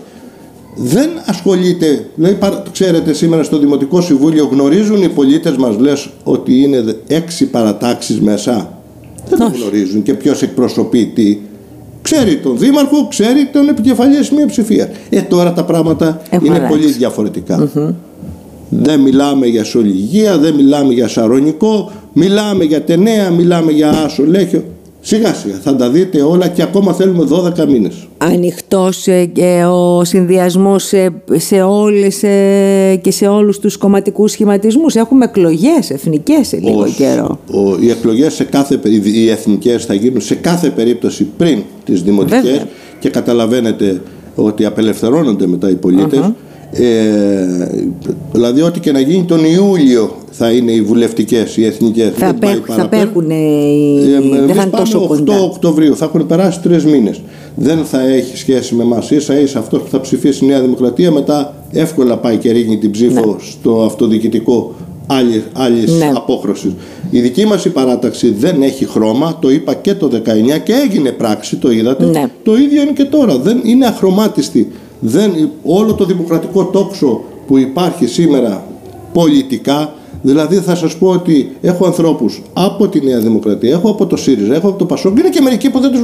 Δεν ασχολείται, δηλαδή παρα- ξέρετε σήμερα στο Δημοτικό Συμβούλιο γνωρίζουν οι πολίτες μας λες ότι είναι δε- έξι παρατάξεις μέσα. Δεν το Όχι. γνωρίζουν και ποιος εκπροσωπεί τι. Ξέρει τον δήμαρχο, ξέρει τον επικεφαλής μειοψηφία. Ε, τώρα τα πράγματα είναι πολύ Δεν μιλάμε για σολυγία, δεν μιλάμε για σαρονικό, μιλάμε για τενέα, μιλάμε για άσο λέχιο. Σιγά σιγά θα τα δείτε όλα και ακόμα θέλουμε 12 μήνες. Ανοιχτός ε, ο συνδυασμός σε, σε όλες ε, και σε όλους τους κομματικούς σχηματισμούς. Έχουμε εκλογές εθνικές σε λίγο καιρό. Ο, οι εκλογές σε κάθε, οι εθνικές θα γίνουν σε κάθε περίπτωση πριν τις δημοτικές και καταλαβαίνετε ότι απελευθερώνονται μετά οι πολίτες. Ε, δηλαδή ό,τι και να γίνει τον Ιούλιο θα είναι οι βουλευτικές, οι εθνικές. Θα, πέχ, θα πέχουν οι... ε, δεν θα είναι τόσο 8 Οκτωβρίου. Θα έχουν περάσει τρεις μήνες δεν θα έχει σχέση με εμάς ίσα ίσα αυτός που θα ψηφίσει η Νέα Δημοκρατία μετά εύκολα πάει και ρίχνει την ψήφο ναι. στο αυτοδιοικητικό άλλη, άλλης ναι. απόχρωσης. Η δική μας η παράταξη δεν έχει χρώμα, το είπα και το 19 και έγινε πράξη, το είδατε. Ναι. Το ίδιο είναι και τώρα, δεν είναι αχρωμάτιστη δεν, όλο το δημοκρατικό τόξο που υπάρχει σήμερα πολιτικά Δηλαδή θα σας πω ότι έχω ανθρώπους από τη Νέα Δημοκρατία, έχω από το ΣΥΡΙΖΑ, έχω από το ΠΑΣΟΚ, είναι και μερικοί που δεν τους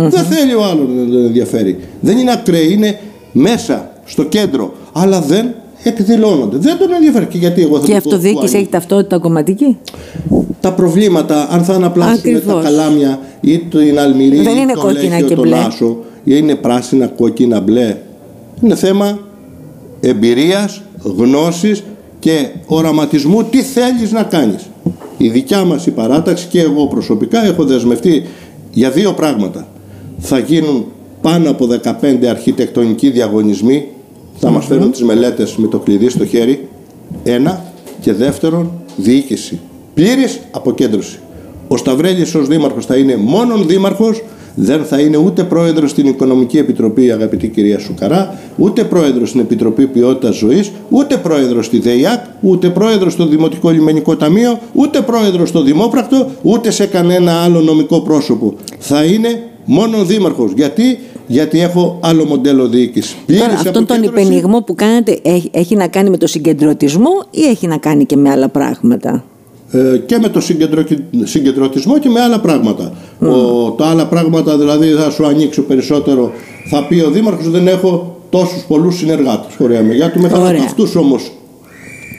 γνωριζω Δεν θέλει ο άλλος να τον ενδιαφέρει. Δεν είναι ακραίοι, είναι μέσα στο κέντρο, αλλά δεν εκδηλώνονται. Δεν τον ενδιαφέρει. Και γιατί εγώ θα Και η αυτοδιοίκηση έχει ταυτότητα κομματική; Τα προβλήματα, αν θα αναπλάσει με τα καλάμια ή την Αλμυρή δεν είναι κόκκινα και τον Άσο, είναι πράσινα, κόκκινα, μπλε. Είναι θέμα εμπειρίας, γνώσης και οραματισμού τι θέλεις να κάνεις. Η δικιά μας η παράταξη και εγώ προσωπικά έχω δεσμευτεί για δύο πράγματα. Θα γίνουν πάνω από 15 αρχιτεκτονικοί διαγωνισμοί, θα μας φέρουν τις μελέτες με το κλειδί στο χέρι. Ένα και δεύτερον διοίκηση. Πλήρης αποκέντρωση. Ο Σταυρέλης ως δήμαρχος θα είναι μόνον δήμαρχος δεν θα είναι ούτε πρόεδρος στην Οικονομική Επιτροπή, αγαπητή κυρία Σουκαρά, ούτε πρόεδρος στην Επιτροπή Ποιότητας Ζωής, ούτε πρόεδρος στη ΔΕΙΑΚ, ούτε πρόεδρος στο Δημοτικό Λιμενικό Ταμείο, ούτε πρόεδρος στο Δημόπρακτο, ούτε σε κανένα άλλο νομικό πρόσωπο. Θα είναι μόνο δήμαρχος. Γιατί; Γιατί έχω άλλο μοντέλο διοίκησης. Τώρα, αυτόν τον υπενιγμό που κάνετε έχει, έχει να κάνει με το συγκεντρωτισμό ή έχει να κάνει και με άλλα πράγματα; Ε, και με το συγκεντρωτισμό και με άλλα πράγματα. Mm. Ο, τα άλλα πράγματα δηλαδή θα σου ανοίξω περισσότερο. Θα πει ο Δήμαρχος δεν έχω τόσους πολλούς συνεργάτες. Ωραία, για του μετά αυτούς όμως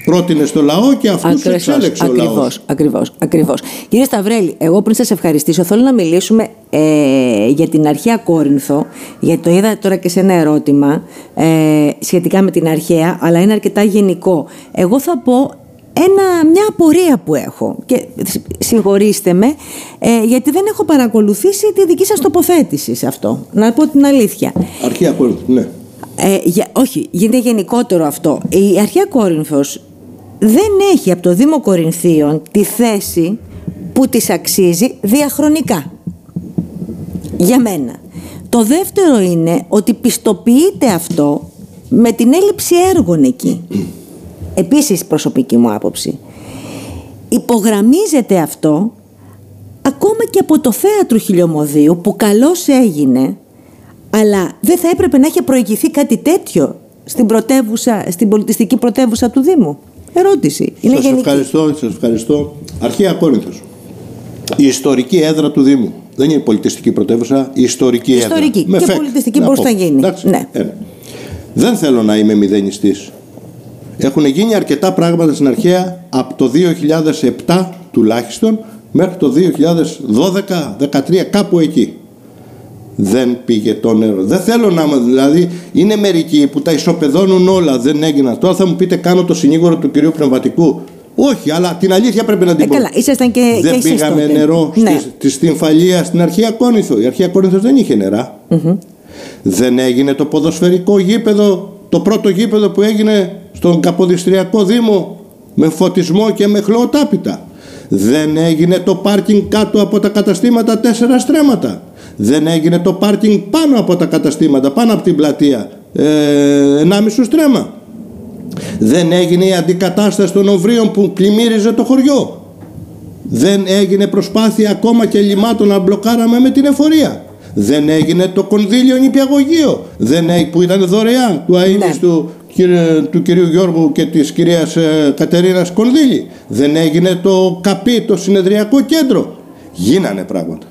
πρότεινε στο λαό και αυτούς εξέλεξε ο λαός. Ακριβώς, ακριβώς. Κύριε Σταυρέλη, εγώ πριν σας ευχαριστήσω θέλω να μιλήσουμε ε, για την αρχαία Κόρινθο, γιατί το είδα τώρα και σε ένα ερώτημα ε, σχετικά με την αρχαία, αλλά είναι αρκετά γενικό. Εγώ θα πω ένα, μια απορία που έχω και συγχωρήστε με ε, γιατί δεν έχω παρακολουθήσει τη δική σας τοποθέτηση σε αυτό να πω την αλήθεια Αρχαία Κόρινθος, ναι ε, για, όχι, γίνεται γενικότερο αυτό η Αρχαία Κόρινθος δεν έχει από το Δήμο Κορινθίων τη θέση που της αξίζει διαχρονικά για μένα το δεύτερο είναι ότι πιστοποιείται αυτό με την έλλειψη έργων εκεί επίσης προσωπική μου άποψη. Υπογραμμίζεται αυτό ακόμα και από το θέατρο Χιλιομοδίου που καλώς έγινε αλλά δεν θα έπρεπε να έχει προηγηθεί κάτι τέτοιο στην, πρωτεύουσα, στην πολιτιστική πρωτεύουσα του Δήμου. Ερώτηση. Είναι σας γενική. ευχαριστώ, σας ευχαριστώ. Αρχαία Κόρινθος. Η ιστορική έδρα του Δήμου. Δεν είναι πολιτιστική πρωτεύουσα, η ιστορική, ιστορική. έδρα. και πολιτιστική πώς θα γίνει. ναι. Δεν θέλω να είμαι μηδενιστής. Έχουν γίνει αρκετά πράγματα στην αρχαία από το 2007 τουλάχιστον μέχρι το 2012-2013 κάπου εκεί. Δεν πήγε το νερό. Δεν θέλω να δηλαδή είναι μερικοί που τα ισοπεδώνουν όλα, δεν έγιναν. Τώρα θα μου πείτε κάνω το συνήγορο του κυρίου Πνευματικού. Όχι, αλλά την αλήθεια πρέπει να την ε, πω. Καλά, ήσασταν και, δεν και πήγαμε τότε. νερό ναι. στη, στην Φαλία, στην αρχαία Κόνηθο. Η αρχαία Κόνηθος δεν είχε νερά. Δεν έγινε το ποδοσφαιρικό γήπεδο, το πρώτο γήπεδο που έγινε στον Καποδιστριακό Δήμο με φωτισμό και με χλωοτάπητα. Δεν έγινε το πάρκινγκ κάτω από τα καταστήματα τέσσερα στρέμματα. Δεν έγινε το πάρκινγκ πάνω από τα καταστήματα, πάνω από την πλατεία, ε, ενάμισο στρέμα. Δεν έγινε η αντικατάσταση των οβρίων που πλημμύριζε το χωριό. Δεν έγινε προσπάθεια ακόμα και λιμάτων να μπλοκάραμε με την εφορία. Δεν έγινε το κονδύλιο νηπιαγωγείο δεν, που ήταν δωρεάν του αείμνηστου ναι του κυρίου Γιώργου και της κυρίας ε, Κατερίνας Κονδύλη. Δεν έγινε το ΚΑΠΗ, το συνεδριακό κέντρο. Γίνανε πράγματα.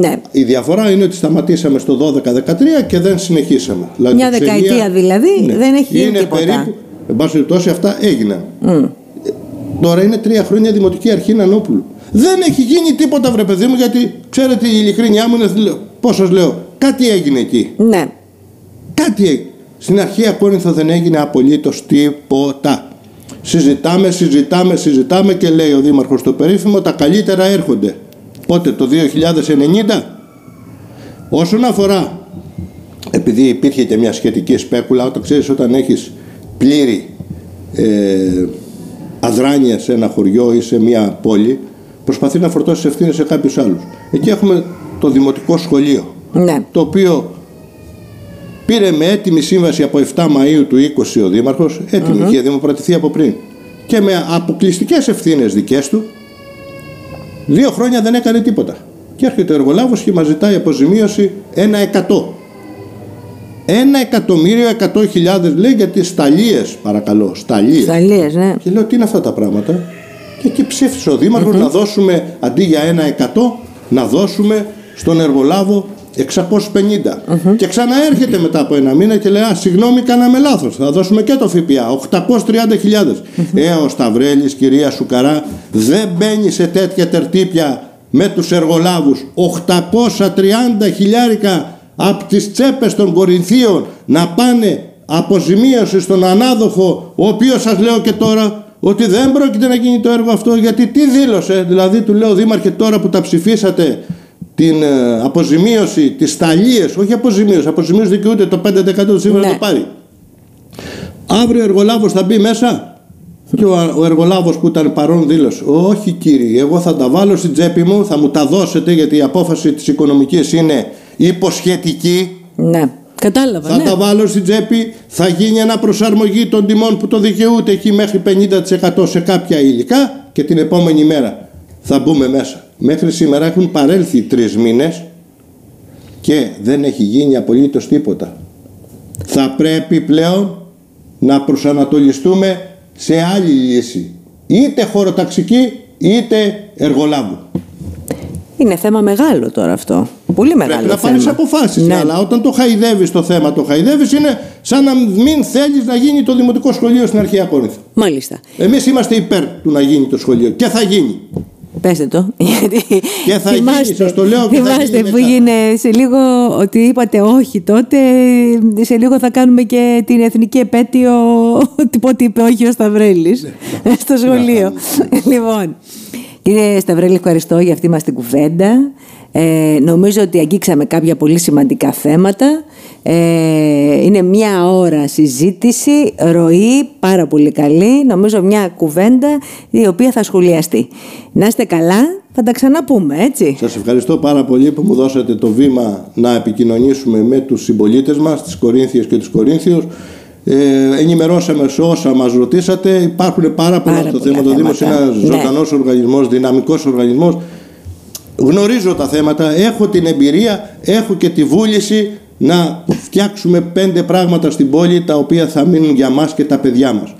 Ναι. Η διαφορά είναι ότι σταματήσαμε στο 12-13 και δεν συνεχίσαμε. Δηλαδή, Μια το δεκαετία ξενία- δηλαδή δεν έχει γίνει είναι τίποτα. Περίπου, εν πάση περιπτώσει αυτά έγιναν. Ε, Τώρα είναι τρία χρόνια δημοτική αρχή Νανόπουλου. Δεν έχει γίνει τίποτα βρε παιδί μου γιατί ξέρετε η ειλικρίνειά μου είναι πώς σας λέω κάτι έγινε εκεί. Ναι. Κάτι έγινε. Στην αρχαία Κόρινθο δεν έγινε απολύτως τίποτα. Συζητάμε, συζητάμε, συζητάμε και λέει ο Δήμαρχος το περίφημο τα καλύτερα έρχονται. Πότε το 2090. Όσον αφορά, επειδή υπήρχε και μια σχετική σπέκουλα, όταν ξέρεις όταν έχεις πλήρη ε, αδράνεια σε ένα χωριό ή σε μια πόλη, προσπαθεί να φορτώσεις ευθύνες σε κάποιους άλλους. Εκεί έχουμε το δημοτικό σχολείο Ναι. το οποίο πήρε με έτοιμη σύμβαση από 7 Μαΐου του 20 ο Δήμαρχος, έτοιμη, είχε δημοπρατηθεί από πριν, και με αποκλειστικές ευθύνες δικές του, δύο χρόνια δεν έκανε τίποτα. Και έρχεται ο εργολάβος και μας ζητάει αποζημίωση ένα εκατό. Ένα εκατομμύριο εκατό χιλιάδες λέει για τις σταλίες παρακαλώ, σταλίες. Σταλίες, ναι. Και λέω τι είναι αυτά τα πράγματα; Και εκεί ψήφισε ο δημαρχος να δώσουμε αντί για ένα 100 να δώσουμε στον εργολάβο 650. Και ξαναέρχεται μετά από ένα μήνα και λέει: Α, συγγνώμη, κάναμε λάθος. Θα δώσουμε και το ΦΠΑ. 830.000. Ε, ο Σταυρέλης, κυρία Σουκαρά, δεν μπαίνει σε τέτοια τερτύπια με τους εργολάβους. 830 χιλιάρικα από τις τσέπες των Κορινθίων να πάνε αποζημίωση στον ανάδοχο, ο οποίος σας λέω και τώρα ότι δεν πρόκειται να γίνει το έργο αυτό γιατί τι δήλωσε, δηλαδή του λέω Δήμαρχε τώρα που τα ψηφίσατε την ε, αποζημίωση, τις σταλίες, όχι αποζημίωση, αποζημίωση δικαιούται το 5% του σήμερα Ναι. να το πάρει. Αύριο ο εργολάβος θα μπει μέσα; Και ο, ο εργολάβος που ήταν παρόν δήλωσε όχι κύριε, εγώ θα τα βάλω στην τσέπη μου, θα μου τα δώσετε γιατί η απόφαση της οικονομικής είναι υποσχετική Ναι. Κατάλαβα, θα ναι. τα βάλω στην τσέπη, θα γίνει ένα προσαρμογή των τιμών που το δικαιούται εκεί μέχρι 50% σε κάποια υλικά και την επόμενη μέρα θα μπούμε μέσα. Μέχρι σήμερα έχουν παρέλθει τρεις μήνες και δεν έχει γίνει απολύτως τίποτα. Θα πρέπει πλέον να προσανατολιστούμε σε άλλη λύση. Είτε χωροταξική είτε εργολάβου. Είναι θέμα μεγάλο τώρα αυτό. Πολύ μεγάλο Πρέπει να θέμα. πάρει αποφάσεις. Ναι. Αλλά όταν το χαϊδεύεις το θέμα, το χαϊδεύεις είναι σαν να μην θέλεις να γίνει το δημοτικό σχολείο στην αρχαία Κόρινθο. Μάλιστα. Εμείς είμαστε υπέρ του να γίνει το σχολείο και θα γίνει. Πέστε το. Γιατί Και θα γίνει, σας το λέω και θα θυμάστε γίνει που μετά. έγινε σε λίγο ότι είπατε όχι τότε. Σε λίγο θα κάνουμε και την εθνική επέτειο. Τίποτε είπε όχι ο Σταυρέλης Ναι. στο σχολείο. λοιπόν, κύριε Σταυρέλη, ευχαριστώ για αυτή μας την κουβέντα. Ε, νομίζω ότι αγγίξαμε κάποια πολύ σημαντικά θέματα. Ε, είναι μια ώρα συζήτηση, ροή, πάρα πολύ καλή. Νομίζω μια κουβέντα η οποία θα σχολιαστεί. Να είστε καλά, θα τα ξαναπούμε, έτσι. Σας ευχαριστώ πάρα πολύ που μου δώσατε το βήμα να επικοινωνήσουμε με τους συμπολίτες μας, τις Κορίνθιες και τους Κορίνθιους. Ε, ενημερώσαμε σε όσα μας ρωτήσατε. Υπάρχουν πάρα πολλά Πάρα στο πολλά θέμα. Το Δήμος είναι θέματα. ένας Ναι. ζωντανός οργανισμός, δυναμικός οργανισμός. Γνωρίζω τα θέματα, έχω την εμπειρία, έχω και τη βούληση να φτιάξουμε πέντε πράγματα στην πόλη τα οποία θα μείνουν για μας και τα παιδιά μας.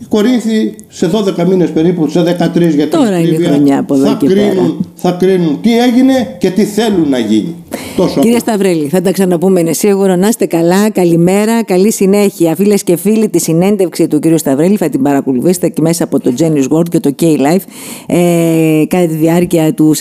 Οι Κορίνθιοι σε 12 μήνες περίπου, σε 13 για την Τώρα είναι η ακρίβεια, χρονιά από εδώ θα και πέρα. κρίνουν, θα κρίνουν τι έγινε και τι θέλουν να γίνει. Τόσο Κύριε απλό. Σταυρέλη, θα τα ξαναπούμε, είναι σίγουρο. Να είστε καλά, καλημέρα, καλή συνέχεια. Φίλες και φίλοι, τη συνέντευξη του κύριου Σταυρέλη θα την παρακολουθήσετε και μέσα από το Genius World και το K-Life ε, κατά τη διάρκεια του